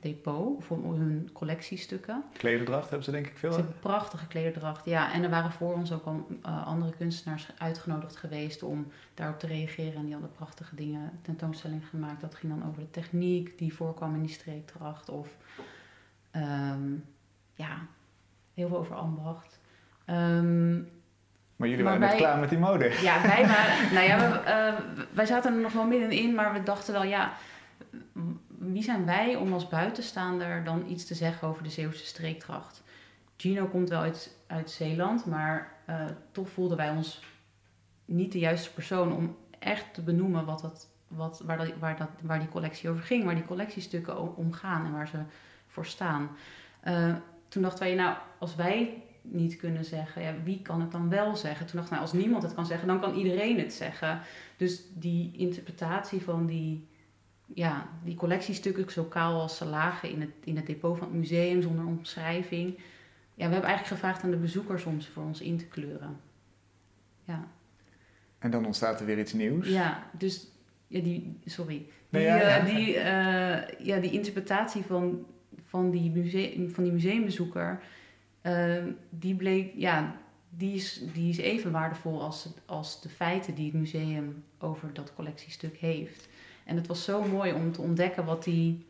depot voor hun collectiestukken. Klederdracht hebben ze denk ik veel. Ze hebben prachtige klederdracht, ja. En er waren voor ons ook al andere kunstenaars uitgenodigd geweest om daarop te reageren. En die hadden prachtige dingen, tentoonstelling gemaakt. Dat ging dan over de techniek die voorkwam in die streekdracht. Of um, ja, heel veel over ambacht. Um, maar jullie waren net klaar met die mode. Ja, wij <laughs> waren. nou ja, we, uh, wij zaten er nog wel middenin, maar we dachten wel, ja, wie zijn wij om als buitenstaander dan iets te zeggen over de Zeeuwse streekdracht? Gino komt wel uit, uit Zeeland, maar uh, toch voelden wij ons niet de juiste persoon om echt te benoemen wat dat wat, waar, dat, waar, dat, waar die collectie over ging, waar die collectiestukken om gaan en waar ze voor staan. Uh, toen dachten wij, nou, als wij niet kunnen zeggen, ja, wie kan het dan wel zeggen? Toen dachten wij, als niemand het kan zeggen, dan kan iedereen het zeggen. Dus die interpretatie van die, ja, die collectiestukken, zo kaal als ze lagen in het, in het depot van het museum zonder omschrijving. Ja, we hebben eigenlijk gevraagd aan de bezoekers om ze voor ons in te kleuren. Ja. En dan ontstaat er weer iets nieuws. Ja, dus ja, die, sorry. Die, ja, ja. Uh, die, uh, ja, die interpretatie van, van, die museum, van die museumbezoeker, uh, die bleek, ja, die is, die is even waardevol als, als de feiten die het museum over dat collectiestuk heeft. En het was zo mooi om te ontdekken wat die,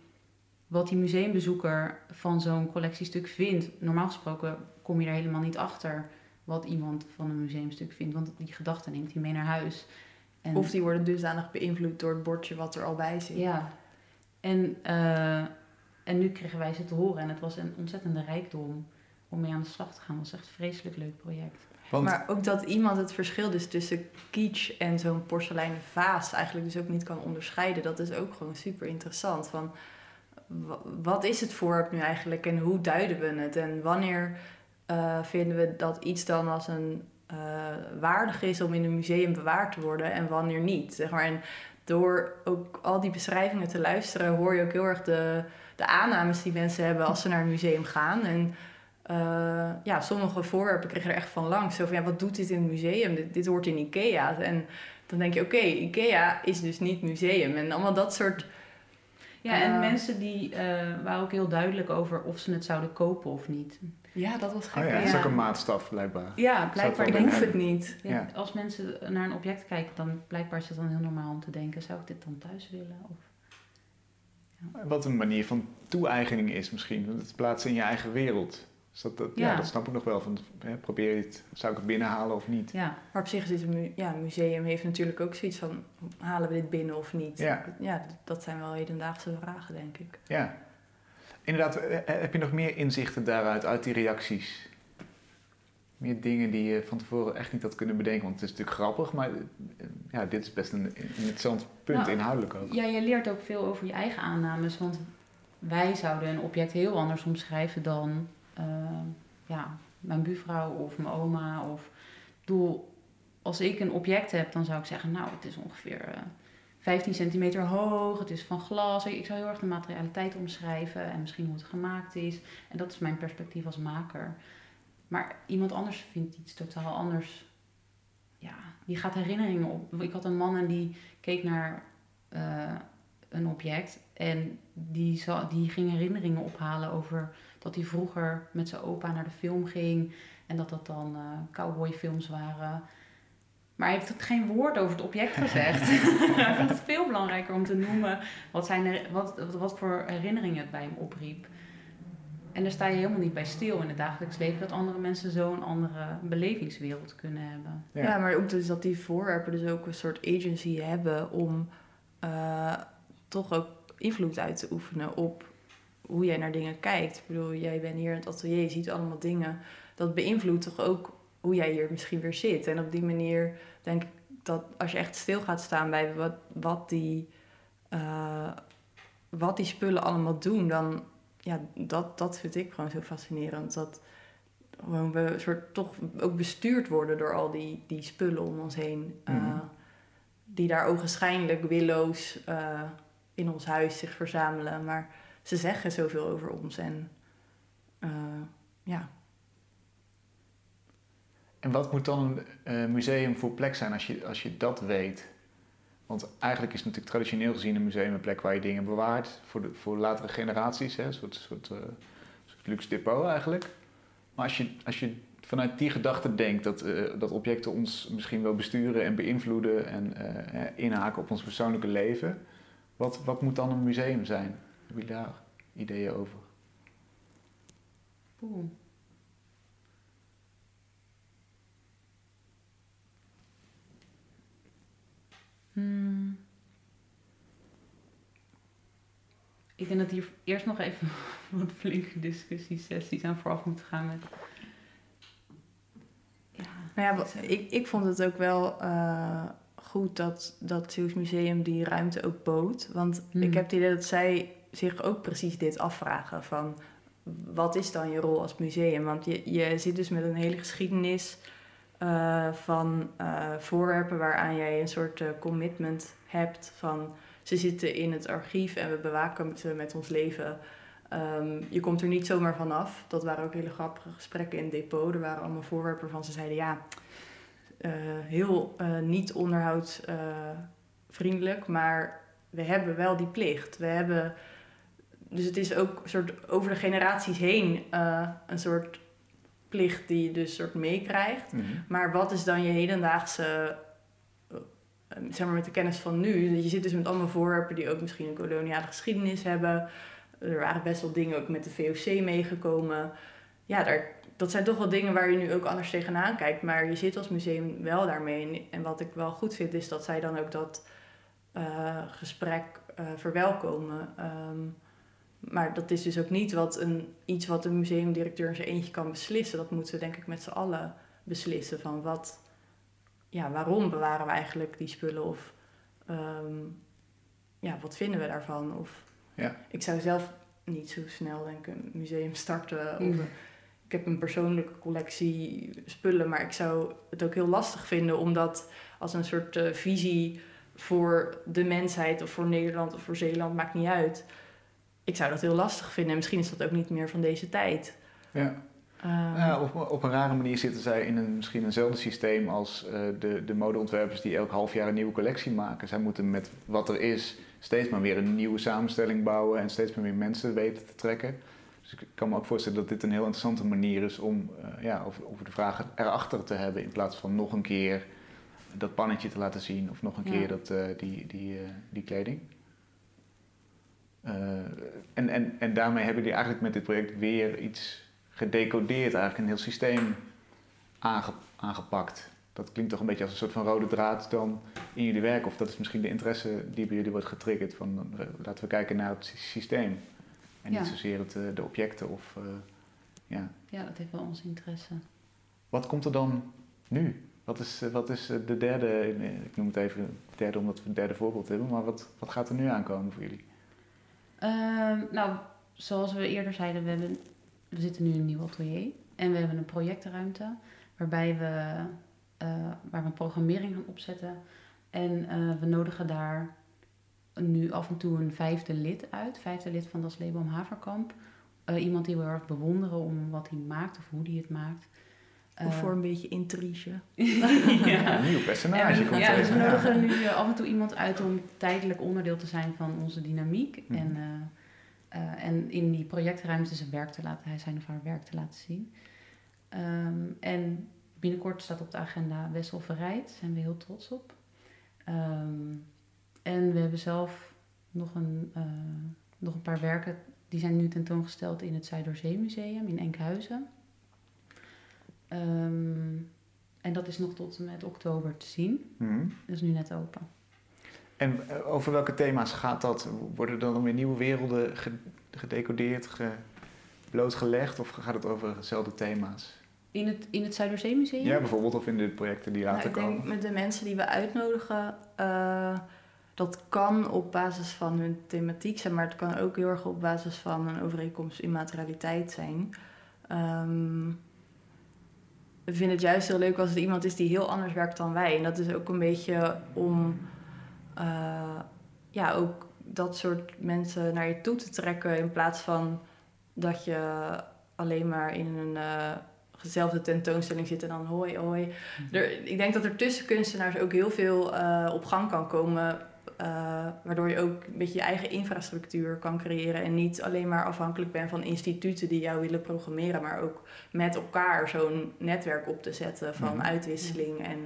wat die museumbezoeker van zo'n collectiestuk vindt. Normaal gesproken kom je er helemaal niet achter wat iemand van een museumstuk vindt, want die gedachten neemt hij mee naar huis. En of die worden dusdanig beïnvloed door het bordje wat er al bij zit. Ja. En, uh, en nu kregen wij ze te horen en het was een ontzettende rijkdom om mee aan de slag te gaan. Het was echt een vreselijk leuk project. Want... Maar ook dat iemand het verschil dus tussen kitsch en zo'n porseleinen vaas eigenlijk dus ook niet kan onderscheiden, dat is ook gewoon super interessant. Van, wat is het voorwerp nu eigenlijk en hoe duiden we het? En wanneer uh, vinden we dat iets dan als een uh, waardig is om in een museum bewaard te worden en wanneer niet. Zeg maar. En door ook al die beschrijvingen te luisteren, hoor je ook heel erg de, de aannames die mensen hebben als ze naar een museum gaan. En uh, ja, sommige voorwerpen kregen er echt van langs. Zo van, ja, wat doet dit in het museum? Dit, dit hoort in Ikea. En dan denk je, oké, Ikea is dus niet museum. En allemaal dat soort... Ja, en mensen die uh, waren ook heel duidelijk over of ze het zouden kopen of niet. Ja, dat was gek. Oh ja, dat is ook een maatstaf blijkbaar. Ja, blijkbaar hoeft het niet. Ja, Als mensen naar een object kijken, dan blijkbaar is het dan heel normaal om te denken, zou ik dit dan thuis willen? Of. Wat een manier van toe-eigening is misschien. Het plaatsen in je eigen wereld. Dus dat, dat ja. dat snap ik nog wel. Van, hè, probeer je het, zou ik het binnenhalen of niet? Ja, maar op zich is het een ja, museum heeft natuurlijk ook zoiets van, halen we dit binnen of niet? Ja. ja, dat zijn wel hedendaagse vragen, denk ik. Ja. Inderdaad, eh, eh, heb je nog meer inzichten daaruit, uit die reacties? Meer dingen die je van tevoren echt niet had kunnen bedenken. Want het is natuurlijk grappig, maar eh, ja, dit is best een interessant punt, nou, inhoudelijk ook. Ja, je leert ook veel over je eigen aannames. Want wij zouden een object heel anders omschrijven dan ja, mijn buurvrouw of mijn oma. Of, doel, als ik een object heb, dan zou ik zeggen, nou, het is ongeveer 15 centimeter hoog, het is van glas. Ik zou heel erg de materialiteit omschrijven en misschien hoe het gemaakt is. En dat is mijn perspectief als maker. Maar iemand anders vindt iets totaal anders. Ja, die gaat herinneringen op. Ik had een man en die keek naar uh, een object en die, die ging herinneringen ophalen over dat hij vroeger met zijn opa naar de film ging en dat dat dan uh, cowboyfilms waren. Maar hij heeft geen woord over het object gezegd. <laughs> <laughs> hij vond het veel belangrijker om te noemen wat, zijn wat, wat voor herinneringen het bij hem opriep. En daar sta je helemaal niet bij stil in het dagelijks leven dat andere mensen zo'n andere belevingswereld kunnen hebben. Ja. maar ook dus dat die voorwerpen dus ook een soort agency hebben om uh, toch ook invloed uit te oefenen op hoe jij naar dingen kijkt. Ik bedoel, jij bent hier in het atelier, je ziet allemaal dingen. Dat beïnvloedt toch ook hoe jij hier misschien weer zit. En op die manier denk ik dat als je echt stil gaat staan bij wat, wat, die, uh, wat die spullen allemaal doen, dan ja, dat, dat vind ik gewoon zo fascinerend. Dat gewoon we soort toch ook bestuurd worden door al die, die spullen om ons heen. Uh, Die daar ogenschijnlijk willoos uh, in ons huis zich verzamelen. Maar ze zeggen zoveel over ons. En ja, en wat moet dan een museum voor plek zijn als je, als je dat weet? Want eigenlijk is natuurlijk traditioneel gezien een museum een plek waar je dingen bewaart voor, de, voor latere generaties. Hè? Een soort, soort, uh, soort luxe depot eigenlijk. Maar als je, als je vanuit die gedachte denkt dat, uh, dat objecten ons misschien wel besturen en beïnvloeden en inhaken op ons persoonlijke leven, wat, wat moet dan een museum zijn? Heb je daar ideeën over? Oeh. Hmm. Ik denk dat hier eerst nog even <laughs> wat flinke discussiesessies aan vooraf moeten gaan met. Ja, maar ja, ik, ik vond het ook wel uh, goed dat dat Zeeuws Museum die ruimte ook bood. Want Hmm. ik heb het idee dat zij zich ook precies dit afvragen van wat is dan je rol als museum? Want je, je zit dus met een hele geschiedenis eh, van eh, voorwerpen waaraan jij een soort eh, commitment hebt van ze zitten in het archief en we bewaken ze met ons leven. Ehm, je komt er niet zomaar vanaf. Dat waren ook hele grappige gesprekken in het depot. Er waren allemaal voorwerpen van ze zeiden ja, heel niet onderhoudsvriendelijk, maar we hebben wel die plicht. We hebben, dus het is ook een soort over de generaties heen een soort plicht die je dus soort meekrijgt. Mhm. Maar wat is dan je hedendaagse, eh, zeg maar met de kennis van nu? Je zit dus met allemaal voorwerpen die ook misschien een koloniale geschiedenis hebben. Er waren best wel dingen ook met de VOC meegekomen. Ja, daar, dat zijn toch wel dingen waar je nu ook anders tegenaan kijkt. Maar je zit als museum wel daarmee. En wat ik wel goed vind, is dat zij dan ook dat eh, gesprek eh, verwelkomen. Ehm, maar dat is dus ook niet wat een, iets wat een museumdirecteur in zijn eentje kan beslissen. Dat moeten ze denk ik met z'n allen beslissen. Van wat, ja, waarom bewaren we eigenlijk die spullen? Of ehm, ja, wat vinden we daarvan? Of, Ja. Ik zou zelf niet zo snel denk ik een museum starten. Of, Mm. Ik heb een persoonlijke collectie spullen, maar ik zou het ook heel lastig vinden om dat als een soort eh, visie voor de mensheid of voor Nederland of voor Zeeland, maakt niet uit. Ik zou dat heel lastig vinden en misschien is dat ook niet meer van deze tijd. Ja. Ehm, Ja, op, op een rare manier zitten zij in een, misschien eenzelfde systeem als eh, de, de modeontwerpers die elk half jaar een nieuwe collectie maken. Zij moeten met wat er is steeds maar weer een nieuwe samenstelling bouwen en steeds maar weer mensen weten te trekken. Dus ik kan me ook voorstellen dat dit een heel interessante manier is om eh, ja, over, over de vragen erachter te hebben in plaats van nog een keer dat pannetje te laten zien of nog een Ja. keer dat, eh, die, die, die kleding. Eh, en, en, en daarmee hebben jullie eigenlijk met dit project weer iets gedecodeerd, eigenlijk een heel systeem aange- aangepakt. Dat klinkt toch een beetje als een soort van rode draad dan in jullie werk. Of dat is misschien de interesse die bij jullie wordt getriggerd van eh, laten we kijken naar het sy- systeem. En Ja. niet zozeer het, eh, de objecten of ja. Ja, dat heeft wel ons interesse. Wat komt er dan nu? Wat is, wat is de derde, ik noem het even derde omdat we het derde voorbeeld hebben, maar wat, wat gaat er nu aankomen voor jullie? Ehm, nou, zoals we eerder zeiden, we, hebben, we zitten nu in een nieuw atelier. En we hebben een projectruimte waarbij we, eh, waar we programmering gaan opzetten. En eh, we nodigen daar nu af en toe een vijfde lid uit. Vijfde lid van das Label Haverkamp. Eh, iemand die we heel erg bewonderen om wat hij maakt of hoe hij het maakt. Of Eh, voor een beetje intrige. <laughs> Ja, een nieuw personage komt ja, dus we ja. nodigen nu eh, af en toe iemand uit om tijdelijk onderdeel te zijn van onze dynamiek. Mhm. En, eh, eh, en in die projectruimte zijn werk te laten, hij zijn of haar werk te laten zien. Ehm, en binnenkort staat op de agenda Wessel Verrijd, daar zijn we heel trots op. Ehm, en we hebben zelf nog een, eh, nog een paar werken, die zijn nu tentoongesteld in het Zuiderzeemuseum in Enkhuizen. Ehm, en dat is nog tot en met oktober te zien. Mhm. Dat is nu net open. En eh, over welke thema's gaat dat? Worden er dan weer nieuwe werelden ge- gedecodeerd, ge- blootgelegd of gaat het over dezelfde thema's? In het, in het Zuiderzeemuseum? Ja, bijvoorbeeld of in de projecten die Nou, later ik denk komen. met de mensen die we uitnodigen, eh, dat kan op basis van hun thematiek zijn, maar het kan ook heel erg op basis van een overeenkomst immaterialiteit zijn. Ehm, we vinden het juist heel leuk als het iemand is die heel anders werkt dan wij. En dat is ook een beetje om eh, ja, ook dat soort mensen naar je toe te trekken in plaats van dat je alleen maar in een eh, dezelfde tentoonstelling zit en dan hoi hoi. Er, ik denk dat er tussen kunstenaars ook heel veel eh, op gang kan komen. Eh, waardoor je ook een beetje je eigen infrastructuur kan creëren. En niet alleen maar afhankelijk bent van instituten die jou willen programmeren. Maar ook met elkaar zo'n netwerk op te zetten van Mhm. uitwisseling. En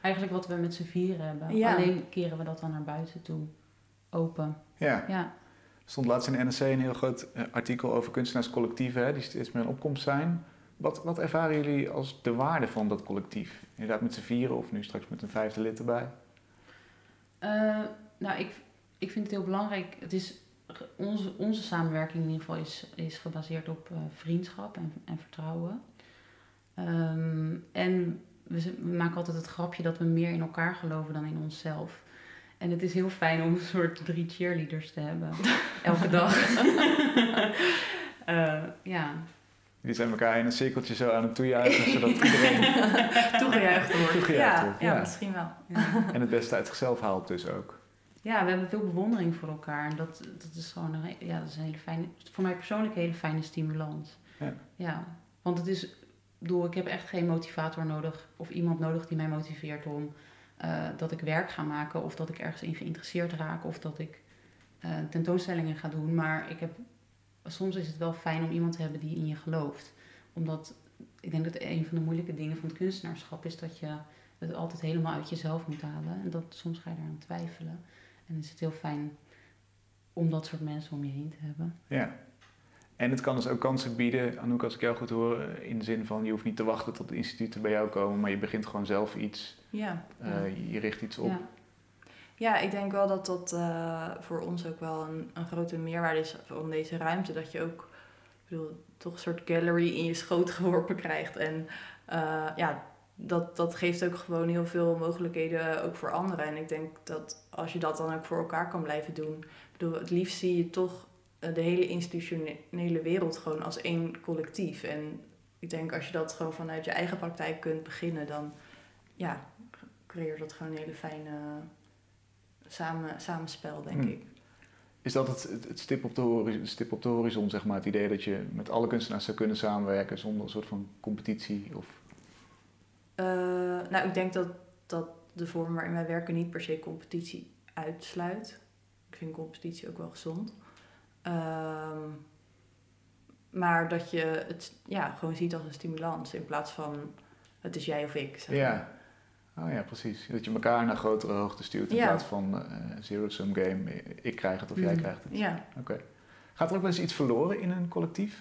Eigenlijk wat we met z'n vieren hebben. Ja. Alleen keren we dat dan naar buiten toe. Open. Ja, Ja. er stond laatst in de NRC een heel groot eh, artikel over kunstenaarscollectieven hè, die steeds meer in opkomst zijn. Wat, wat ervaren jullie als de waarde van dat collectief? Inderdaad met z'n vieren of nu straks met een vijfde lid erbij? Eh, nou, ik, ik vind het heel belangrijk. Het is, onze, onze samenwerking in ieder geval is, is gebaseerd op eh, vriendschap en, en vertrouwen. Ehm, en we, we maken altijd het grapje dat we meer in elkaar geloven dan in onszelf. En het is heel fijn om een soort drie cheerleaders te hebben. <laughs> Elke dag. uh, <laughs> ja. Die zijn elkaar in een cirkeltje zo aan het toejuichen, <laughs> zodat iedereen <laughs> toegejuicht wordt. Toegejuicht ja, wordt. Ja, misschien wel. Ja. En het beste uit zichzelf haalt dus ook. Ja, we hebben veel bewondering voor elkaar. En dat, dat is gewoon een, ja, dat is een hele fijne, voor mij persoonlijk een hele fijne stimulans. Ja. ja. Want het is, bedoel, ik heb echt geen motivator nodig of iemand nodig die mij motiveert om uh, dat ik werk ga maken of dat ik ergens in geïnteresseerd raak of dat ik uh, tentoonstellingen ga doen. Maar ik heb, soms is het wel fijn om iemand te hebben die in je gelooft. Omdat ik denk dat een van de moeilijke dingen van het kunstenaarschap is dat je het altijd helemaal uit jezelf moet halen. En dat soms ga je daaraan twijfelen. En is het heel fijn om dat soort mensen om je heen te hebben. Ja. En het kan dus ook kansen bieden, Anouk, als ik jou goed hoor, in de zin van je hoeft niet te wachten tot de instituten bij jou komen, maar je begint gewoon zelf iets. Ja. Uh, je richt iets op. Ja. Ja, ik denk wel dat dat uh, voor ons ook wel een, een grote meerwaarde is van deze ruimte. Dat je ook, ik bedoel, toch een soort gallery in je schoot <laughs> geworpen krijgt. En uh, ja, dat, dat geeft ook gewoon heel veel mogelijkheden ook voor anderen. En ik denk dat als je dat dan ook voor elkaar kan blijven doen. Ik bedoel, het liefst zie je toch de hele institutionele wereld gewoon als één collectief. En ik denk als je dat gewoon vanuit je eigen praktijk kunt beginnen, dan ja, creëert dat gewoon een hele fijne samen, samenspel, denk Hmm. ik. Is dat het, het, het stip, op de horizon, stip op de horizon, zeg maar, het idee dat je met alle kunstenaars zou kunnen samenwerken zonder een soort van competitie? Of... Uh, nou, ik denk dat, dat de vorm waarin wij werken niet per se competitie uitsluit. Ik vind competitie ook wel gezond. Um, maar dat je het ja, gewoon ziet als een stimulans in plaats van het is jij of ik. Zeg ja. Oh ja, precies. Dat je elkaar naar grotere hoogte stuurt in Ja. plaats van uh, zero-sum game. Ik krijg het of jij Mm. krijgt het. Ja. Oké. Gaat er ook wel eens iets verloren in een collectief?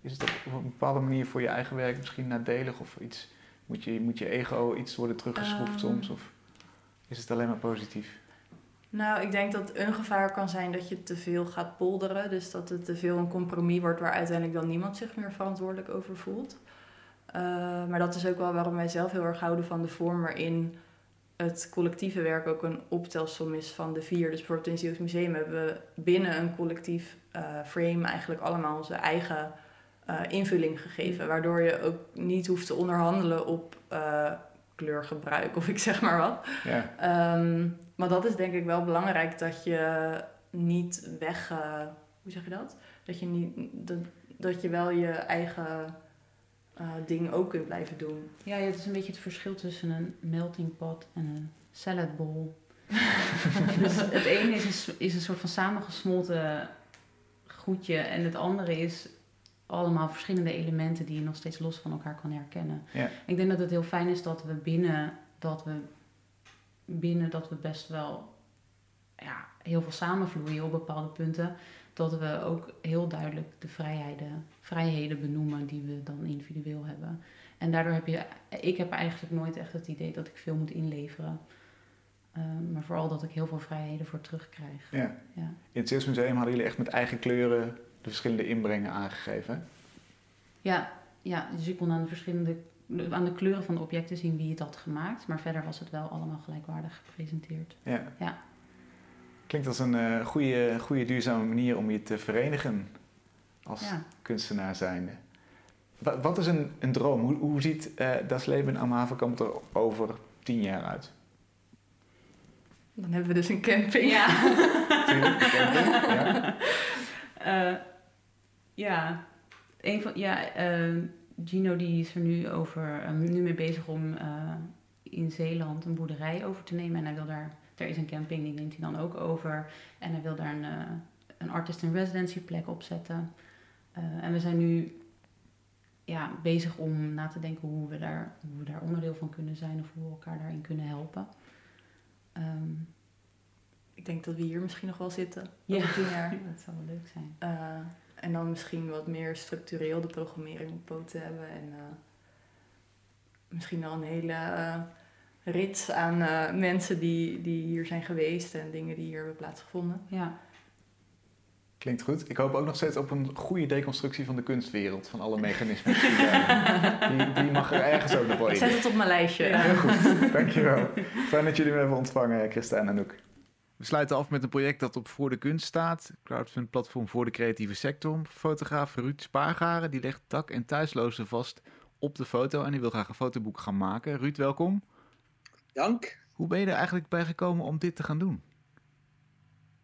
Is het op op een bepaalde manier voor je eigen werk misschien nadelig? Of iets, moet, je, moet je ego iets worden teruggeschroefd Ehm. soms? Of is het alleen maar positief? Nou, ik denk dat een gevaar kan zijn dat je te veel gaat polderen. Dus dat het te veel een compromis wordt waar uiteindelijk dan niemand zich meer verantwoordelijk over voelt. Uh, maar dat is ook wel waarom wij zelf heel erg houden van de vorm waarin het collectieve werk ook een optelsom is van de vier. Dus bijvoorbeeld in het Zeeuws Museum hebben we binnen een collectief uh, frame eigenlijk allemaal onze eigen uh, invulling gegeven. Waardoor je ook niet hoeft te onderhandelen op kleurgebruik of ik zeg maar wat. Ja. Um, maar dat is denk ik wel belangrijk dat je niet weg... Hoe zeg je dat? Dat je, niet, dat, dat je wel je eigen uh, ding ook kunt blijven doen. Ja, het is een beetje het verschil tussen een melting pot en een salad bowl. <laughs> dus het ene is een, is een soort van samengesmolten goedje en het andere is allemaal verschillende elementen die je nog steeds los van elkaar kan herkennen. Ja. Ik denk dat het heel fijn is dat we binnen dat we, binnen dat we best wel ja, heel veel samenvloeien op bepaalde punten. Dat we ook heel duidelijk de vrijheden, vrijheden benoemen die we dan individueel hebben. En daardoor heb je, ik heb eigenlijk nooit echt het idee dat ik veel moet inleveren. Uh, maar vooral dat ik heel veel vrijheden voor terugkrijg. Ja. Ja. In het Zeeuws Museum hadden jullie echt met eigen kleuren de verschillende inbrengen aangegeven. hè? Ja, ja, dus ik kon aan de verschillende aan de kleuren van de objecten zien wie het had gemaakt. Maar verder was het wel allemaal gelijkwaardig gepresenteerd. Ja. Ja. Klinkt als een uh, goede, goede duurzame manier om je te verenigen als Ja. kunstenaar zijnde. Wat, wat is een, een droom? Hoe, hoe ziet uh, Das Leben am Havenkamp er over tien jaar uit? Dan hebben we dus een camping. Ja. <laughs> Camping, ja. Uh, <laughs> ja, een van, ja uh, Gino die is er nu, over, nu mee bezig om uh, in Zeeland een boerderij over te nemen. En hij wil daar, er is een camping, die neemt hij dan ook over. En hij wil daar een, uh, een artist in residency plek opzetten. en we zijn nu ja, bezig om na te denken hoe we, daar, hoe we daar onderdeel van kunnen zijn of hoe we elkaar daarin kunnen helpen. Um, ik denk dat we hier misschien nog wel zitten. Ja, over tien jaar. <laughs> dat zou wel leuk zijn. Uh, en dan misschien wat meer structureel de programmering op poot te hebben. En uh, misschien al een hele uh, rits aan mensen die, die hier zijn geweest en dingen die hier hebben plaatsgevonden. Ja. Klinkt goed. Ik hoop ook nog steeds op een goede deconstructie van de kunstwereld. Van alle mechanismen. die, die, mag er ergens ook nog wel in. Zet het op mijn lijstje. Ja. Heel goed, dankjewel. Fijn dat jullie me hebben ontvangen, Christa en Anouk. We sluiten af met een project dat op Voor de Kunst staat. Crowdfund platform voor de creatieve sector. Fotograaf Ruud Spaargaren die legt dak- en thuislozen vast op de foto. En die wil graag een fotoboek gaan maken. Ruud, welkom. Dank. Hoe ben je er eigenlijk bij gekomen om dit te gaan doen?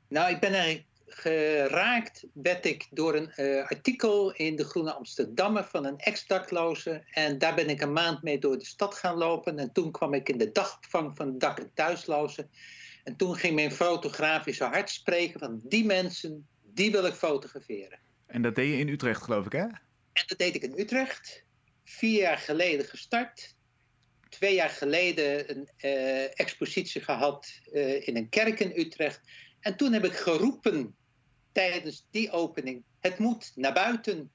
Nou, ik ben eigenlijk geraakt werd ik door een uh, artikel in de Groene Amsterdammer van een ex-dakloze. En daar ben ik een maand mee door de stad gaan lopen. En toen kwam ik in de dagopvang van dak- en thuislozen. En toen ging mijn fotografische hart spreken van die mensen, die wil ik fotograferen. En dat deed je in Utrecht, geloof ik, hè? En dat deed ik in Utrecht. Vier jaar geleden gestart. Twee jaar geleden een uh, expositie gehad uh, in een kerk in Utrecht. En toen heb ik geroepen tijdens die opening: het moet naar buiten.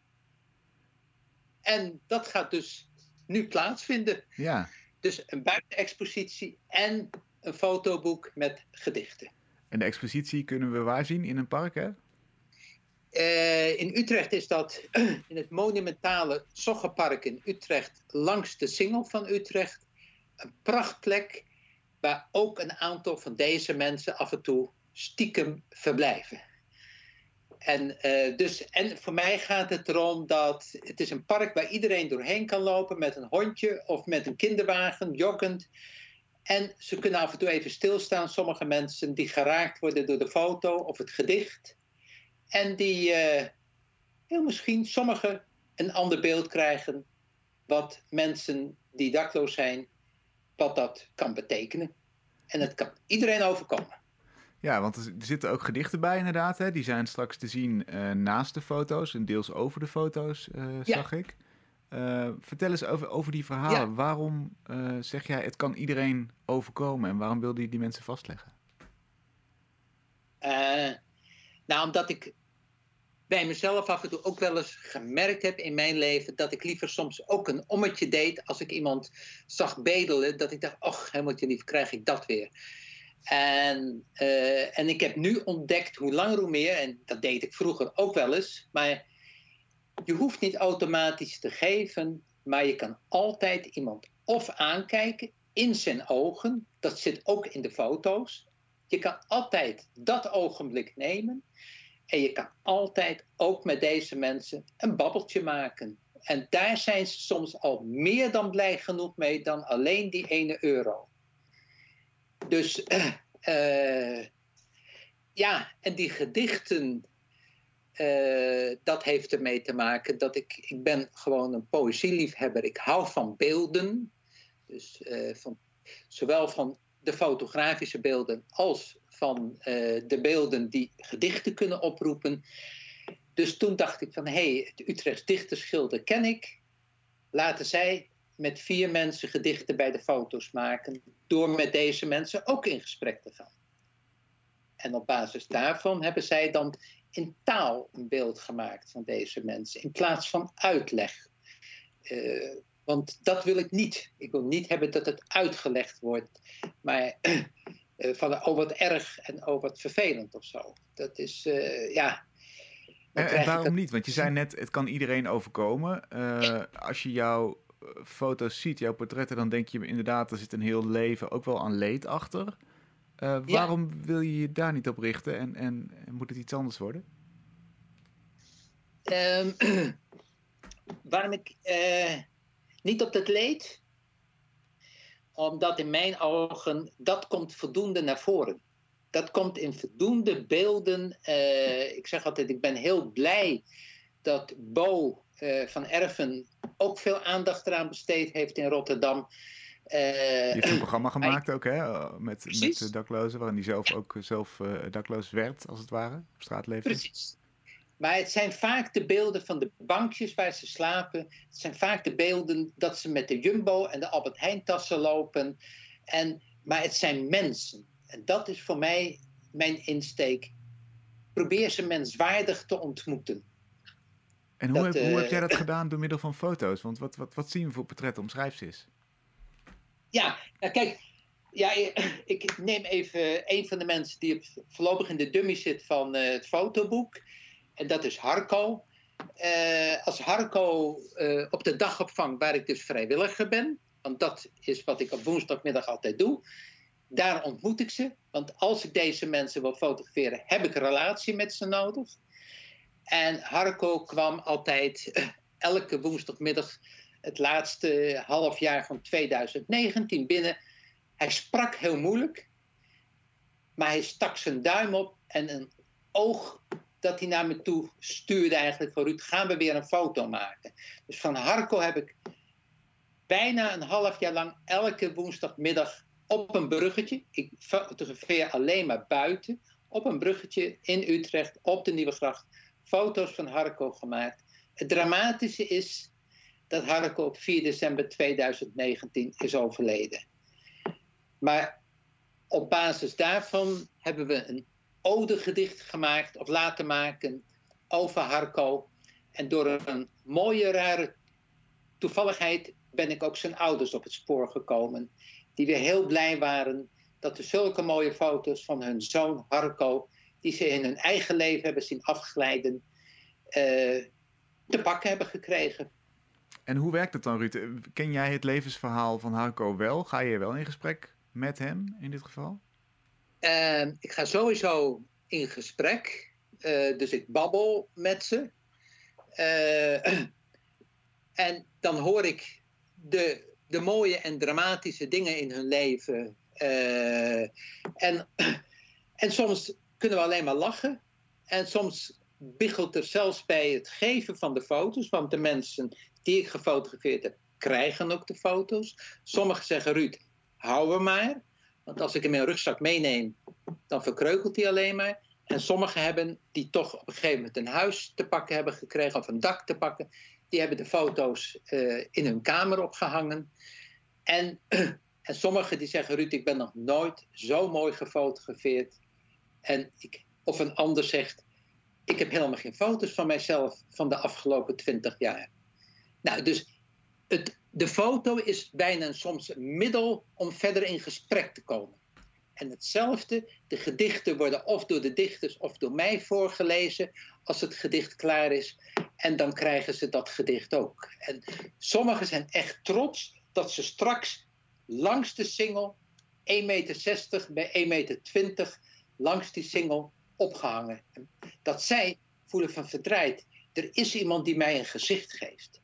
En dat gaat dus nu plaatsvinden. Ja. Dus een buitenexpositie en een fotoboek met gedichten. En de expositie kunnen we waar zien? In een park, hè? Uh, in Utrecht is dat <clears throat> in het monumentale Zoggenpark in Utrecht, langs de Singel van Utrecht. Een prachtplek waar ook een aantal van deze mensen af en toe stiekem verblijven. En, uh, dus, en voor mij gaat het erom dat het is een park waar iedereen doorheen kan lopen met een hondje of met een kinderwagen, joggend. En ze kunnen af en toe even stilstaan, sommige mensen die geraakt worden door de foto of het gedicht. En die uh, heel misschien sommigen een ander beeld krijgen wat mensen die dakloos zijn, wat dat kan betekenen. En het kan iedereen overkomen. Ja, want er zitten ook gedichten bij inderdaad. Hè? Die zijn straks te zien uh, naast de foto's en deels over de foto's, uh, ja. zag ik. Uh, vertel eens over, over die verhalen. Ja. Waarom zeg jij het kan iedereen overkomen en waarom wilde je die mensen vastleggen? nou, omdat ik bij mezelf af en toe ook wel eens gemerkt heb in mijn leven dat ik liever soms ook een ommetje deed als ik iemand zag bedelen. Dat ik dacht, och, hemeltje lief, krijg ik dat weer. En, uh, en ik heb nu ontdekt hoe langer hoe meer, en dat deed ik vroeger ook wel eens, maar je hoeft niet automatisch te geven, maar je kan altijd iemand of aankijken in zijn ogen, dat zit ook in de foto's. Je kan altijd dat ogenblik nemen en je kan altijd ook met deze mensen een babbeltje maken. En daar zijn ze soms al meer dan blij genoeg mee dan alleen die ene euro. Dus uh, uh, ja, en die gedichten, uh, dat heeft ermee te maken dat ik, ik ben gewoon een poëzieliefhebber. Ik hou van beelden, dus van, zowel van de fotografische beelden als van de beelden die gedichten kunnen oproepen. Dus toen dacht ik van, hé, hey, het Utrechts Dichterschilder ken ik. Laten zij met vier mensen gedichten bij de foto's maken, door met deze mensen ook in gesprek te gaan. En op basis daarvan hebben zij dan in taal een beeld gemaakt van deze mensen, in plaats van uitleg. Uh, want dat wil ik niet. Ik wil niet hebben dat het uitgelegd wordt, maar van oh wat erg en oh wat vervelend of zo. Dat is, uh, ja. En, en waarom niet? Want je zei net, het kan iedereen overkomen. Als je jouw foto's ziet, jouw portretten, dan denk je inderdaad, er zit een heel leven ook wel aan leed achter. Uh, waarom ja. wil je je daar niet op richten en, en, en moet het iets anders worden? Um, <clears throat> waarom ik uh, niet op dat leed? Omdat in mijn ogen dat komt voldoende naar voren. Dat komt in voldoende beelden. Uh, ik zeg altijd, ik ben heel blij dat Bo uh, van Erven ook veel aandacht eraan besteed heeft in Rotterdam. Uh, die heeft een programma gemaakt ook, hè? Met, met daklozen, waarin hij zelf ook zelf dakloos werd, als het ware, op straat leefde. Precies. Maar het zijn vaak de beelden van de bankjes waar ze slapen. Het zijn vaak de beelden dat ze met de Jumbo en de Albert Heijn tassen lopen. En, maar het zijn mensen. En dat is voor mij mijn insteek. Probeer ze menswaardig te ontmoeten. En hoe, dat, heb, hoe heb jij dat <coughs> gedaan door middel van foto's? Want wat, wat, wat zien we voor portretten? Omschrijf ze eens. Ja, nou kijk, ja, <coughs> ik neem even een van de mensen die voorlopig in de dummy zit van uh, het fotoboek. En dat is Harco. Uh, als Harco uh, op de dagopvang, waar ik dus vrijwilliger ben, want dat is wat ik op woensdagmiddag altijd doe, daar ontmoet ik ze. Want als ik deze mensen wil fotograferen, heb ik een relatie met ze nodig. En Harco kwam altijd uh, elke woensdagmiddag het laatste half jaar van 2019 binnen. Hij sprak heel moeilijk, maar hij stak zijn duim op en een oog dat hij naar me toe stuurde eigenlijk van gaan we weer een foto maken. Dus van Harco heb ik bijna een half jaar lang elke woensdagmiddag op een bruggetje, ik fotografeer alleen maar buiten, op een bruggetje in Utrecht, op de Nieuwe Gracht, foto's van Harco gemaakt. Het dramatische is dat Harco op 4 december 2019 is overleden. Maar op basis daarvan hebben we een odegedicht gemaakt of laten maken over Harco. En door een mooie, rare toevalligheid ben ik ook zijn ouders op het spoor gekomen. Die weer heel blij waren dat er zulke mooie foto's van hun zoon Harco, die ze in hun eigen leven hebben zien afglijden, uh, te pakken hebben gekregen. En hoe werkt het dan, Ruud? Ken jij het levensverhaal van Harco wel? Ga je wel in gesprek met hem in dit geval? Uh, ik ga sowieso in gesprek. Uh, dus ik babbel met ze. Uh, <clears throat> en dan hoor ik de, de mooie en dramatische dingen in hun leven. Uh, en, <clears throat> en soms kunnen we alleen maar lachen. En soms biggelt er zelfs bij het geven van de foto's. Want de mensen die ik gefotografeerd heb, krijgen ook de foto's. Sommigen zeggen, Ruud, hou we maar. Want als ik hem in mijn rugzak meeneem, dan verkreukelt hij alleen maar. En sommigen hebben die toch op een gegeven moment een huis te pakken hebben gekregen of een dak te pakken. Die hebben de foto's uh, in hun kamer opgehangen. En, <clears throat> en sommigen die zeggen, Ruud, ik ben nog nooit zo mooi gefotografeerd. En ik, of een ander zegt, ik heb helemaal geen foto's van mijzelf van de afgelopen twintig jaar. Nou, dus de foto is bijna soms een middel om verder in gesprek te komen. En hetzelfde, de gedichten worden of door de dichters of door mij voorgelezen als het gedicht klaar is. En dan krijgen ze dat gedicht ook. En sommigen zijn echt trots dat ze straks langs de singel 1,60 meter bij 1,20 meter langs die singel opgehangen. Dat zij voelen van verdraaid. Er is iemand die mij een gezicht geeft.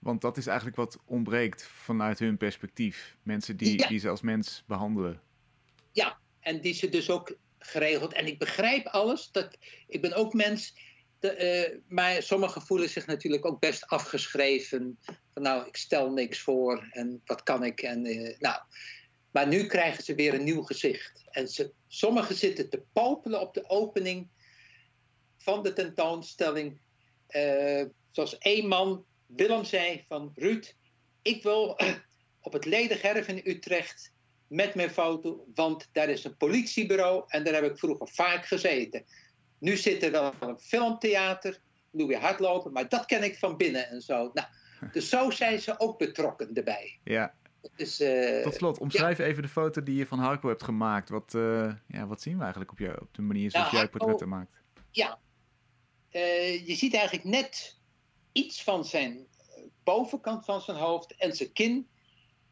Want dat is eigenlijk wat ontbreekt vanuit hun perspectief. Mensen die, die ze als mens behandelen. Ja, en die ze dus ook geregeld. En ik begrijp alles. Dat, ik ben ook mens. De, uh, maar sommigen voelen zich natuurlijk ook best afgeschreven. Van nou, ik stel niks voor en wat kan ik. En, uh, nou. Maar nu krijgen ze weer een nieuw gezicht. En ze, sommigen zitten te popelen op de opening van de tentoonstelling. Uh, zoals één man Willem zei van Ruud, ik wil op het Ledergerf in Utrecht met mijn foto, want daar is een politiebureau en daar heb ik vroeger vaak gezeten. Nu zit er wel een filmtheater, doe weer hardlopen, maar dat ken ik van binnen en zo. Nou, dus zo zijn ze ook betrokken erbij. Ja. Dus, uh, Tot slot, omschrijf even de foto die je van Harco hebt gemaakt. Wat, uh, ja, wat zien we eigenlijk op, jou, op de manier zoals nou, jij portretten maakt? Ja, uh, je ziet eigenlijk net iets van zijn bovenkant van zijn hoofd en zijn kin.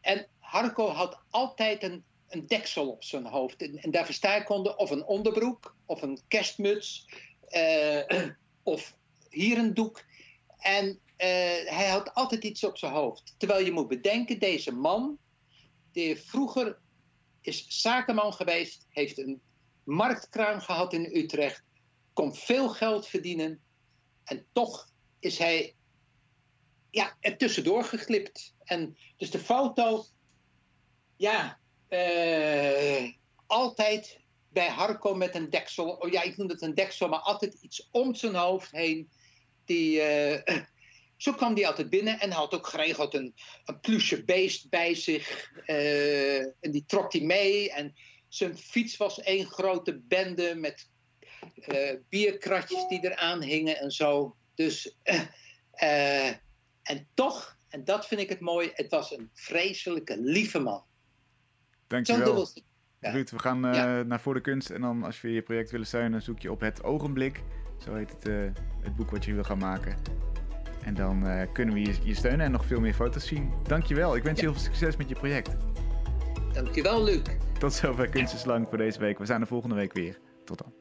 En Harco had altijd een, een deksel op zijn hoofd. En, daar verstaan konden of een onderbroek, of een kerstmuts, uh, <clears throat> of hier een doek. En uh, hij had altijd iets op zijn hoofd. Terwijl je moet bedenken, deze man, die vroeger is zakenman geweest, heeft een marktkraam gehad in Utrecht, kon veel geld verdienen. En toch is hij ja, er tussendoor geglipt. En dus de foto, ja, uh, altijd bij Harco met een deksel. Oh ja, ik noem het een deksel, maar altijd iets om zijn hoofd heen. Die, uh, <clears throat> zo kwam hij altijd binnen en had ook geregeld een, een plusje beest bij zich. Uh, en die trok hij mee. En zijn fiets was één grote bende met bierkratjes die eraan hingen en zo. Dus en toch, en dat vind ik het mooi, het was een vreselijke, lieve man. Dankjewel. Ja. Ruud, we gaan uh, naar Voor de Kunst. En dan als we je project willen steunen, zoek je op het ogenblik. Zo heet het, het boek wat je wil gaan maken. En dan kunnen we je, je, steunen en nog veel meer foto's zien. Dankjewel. Ik wens je heel veel succes met je project. Dankjewel, Luc. Tot zover Kunstenslang voor deze week. We zijn er volgende week weer. Tot dan.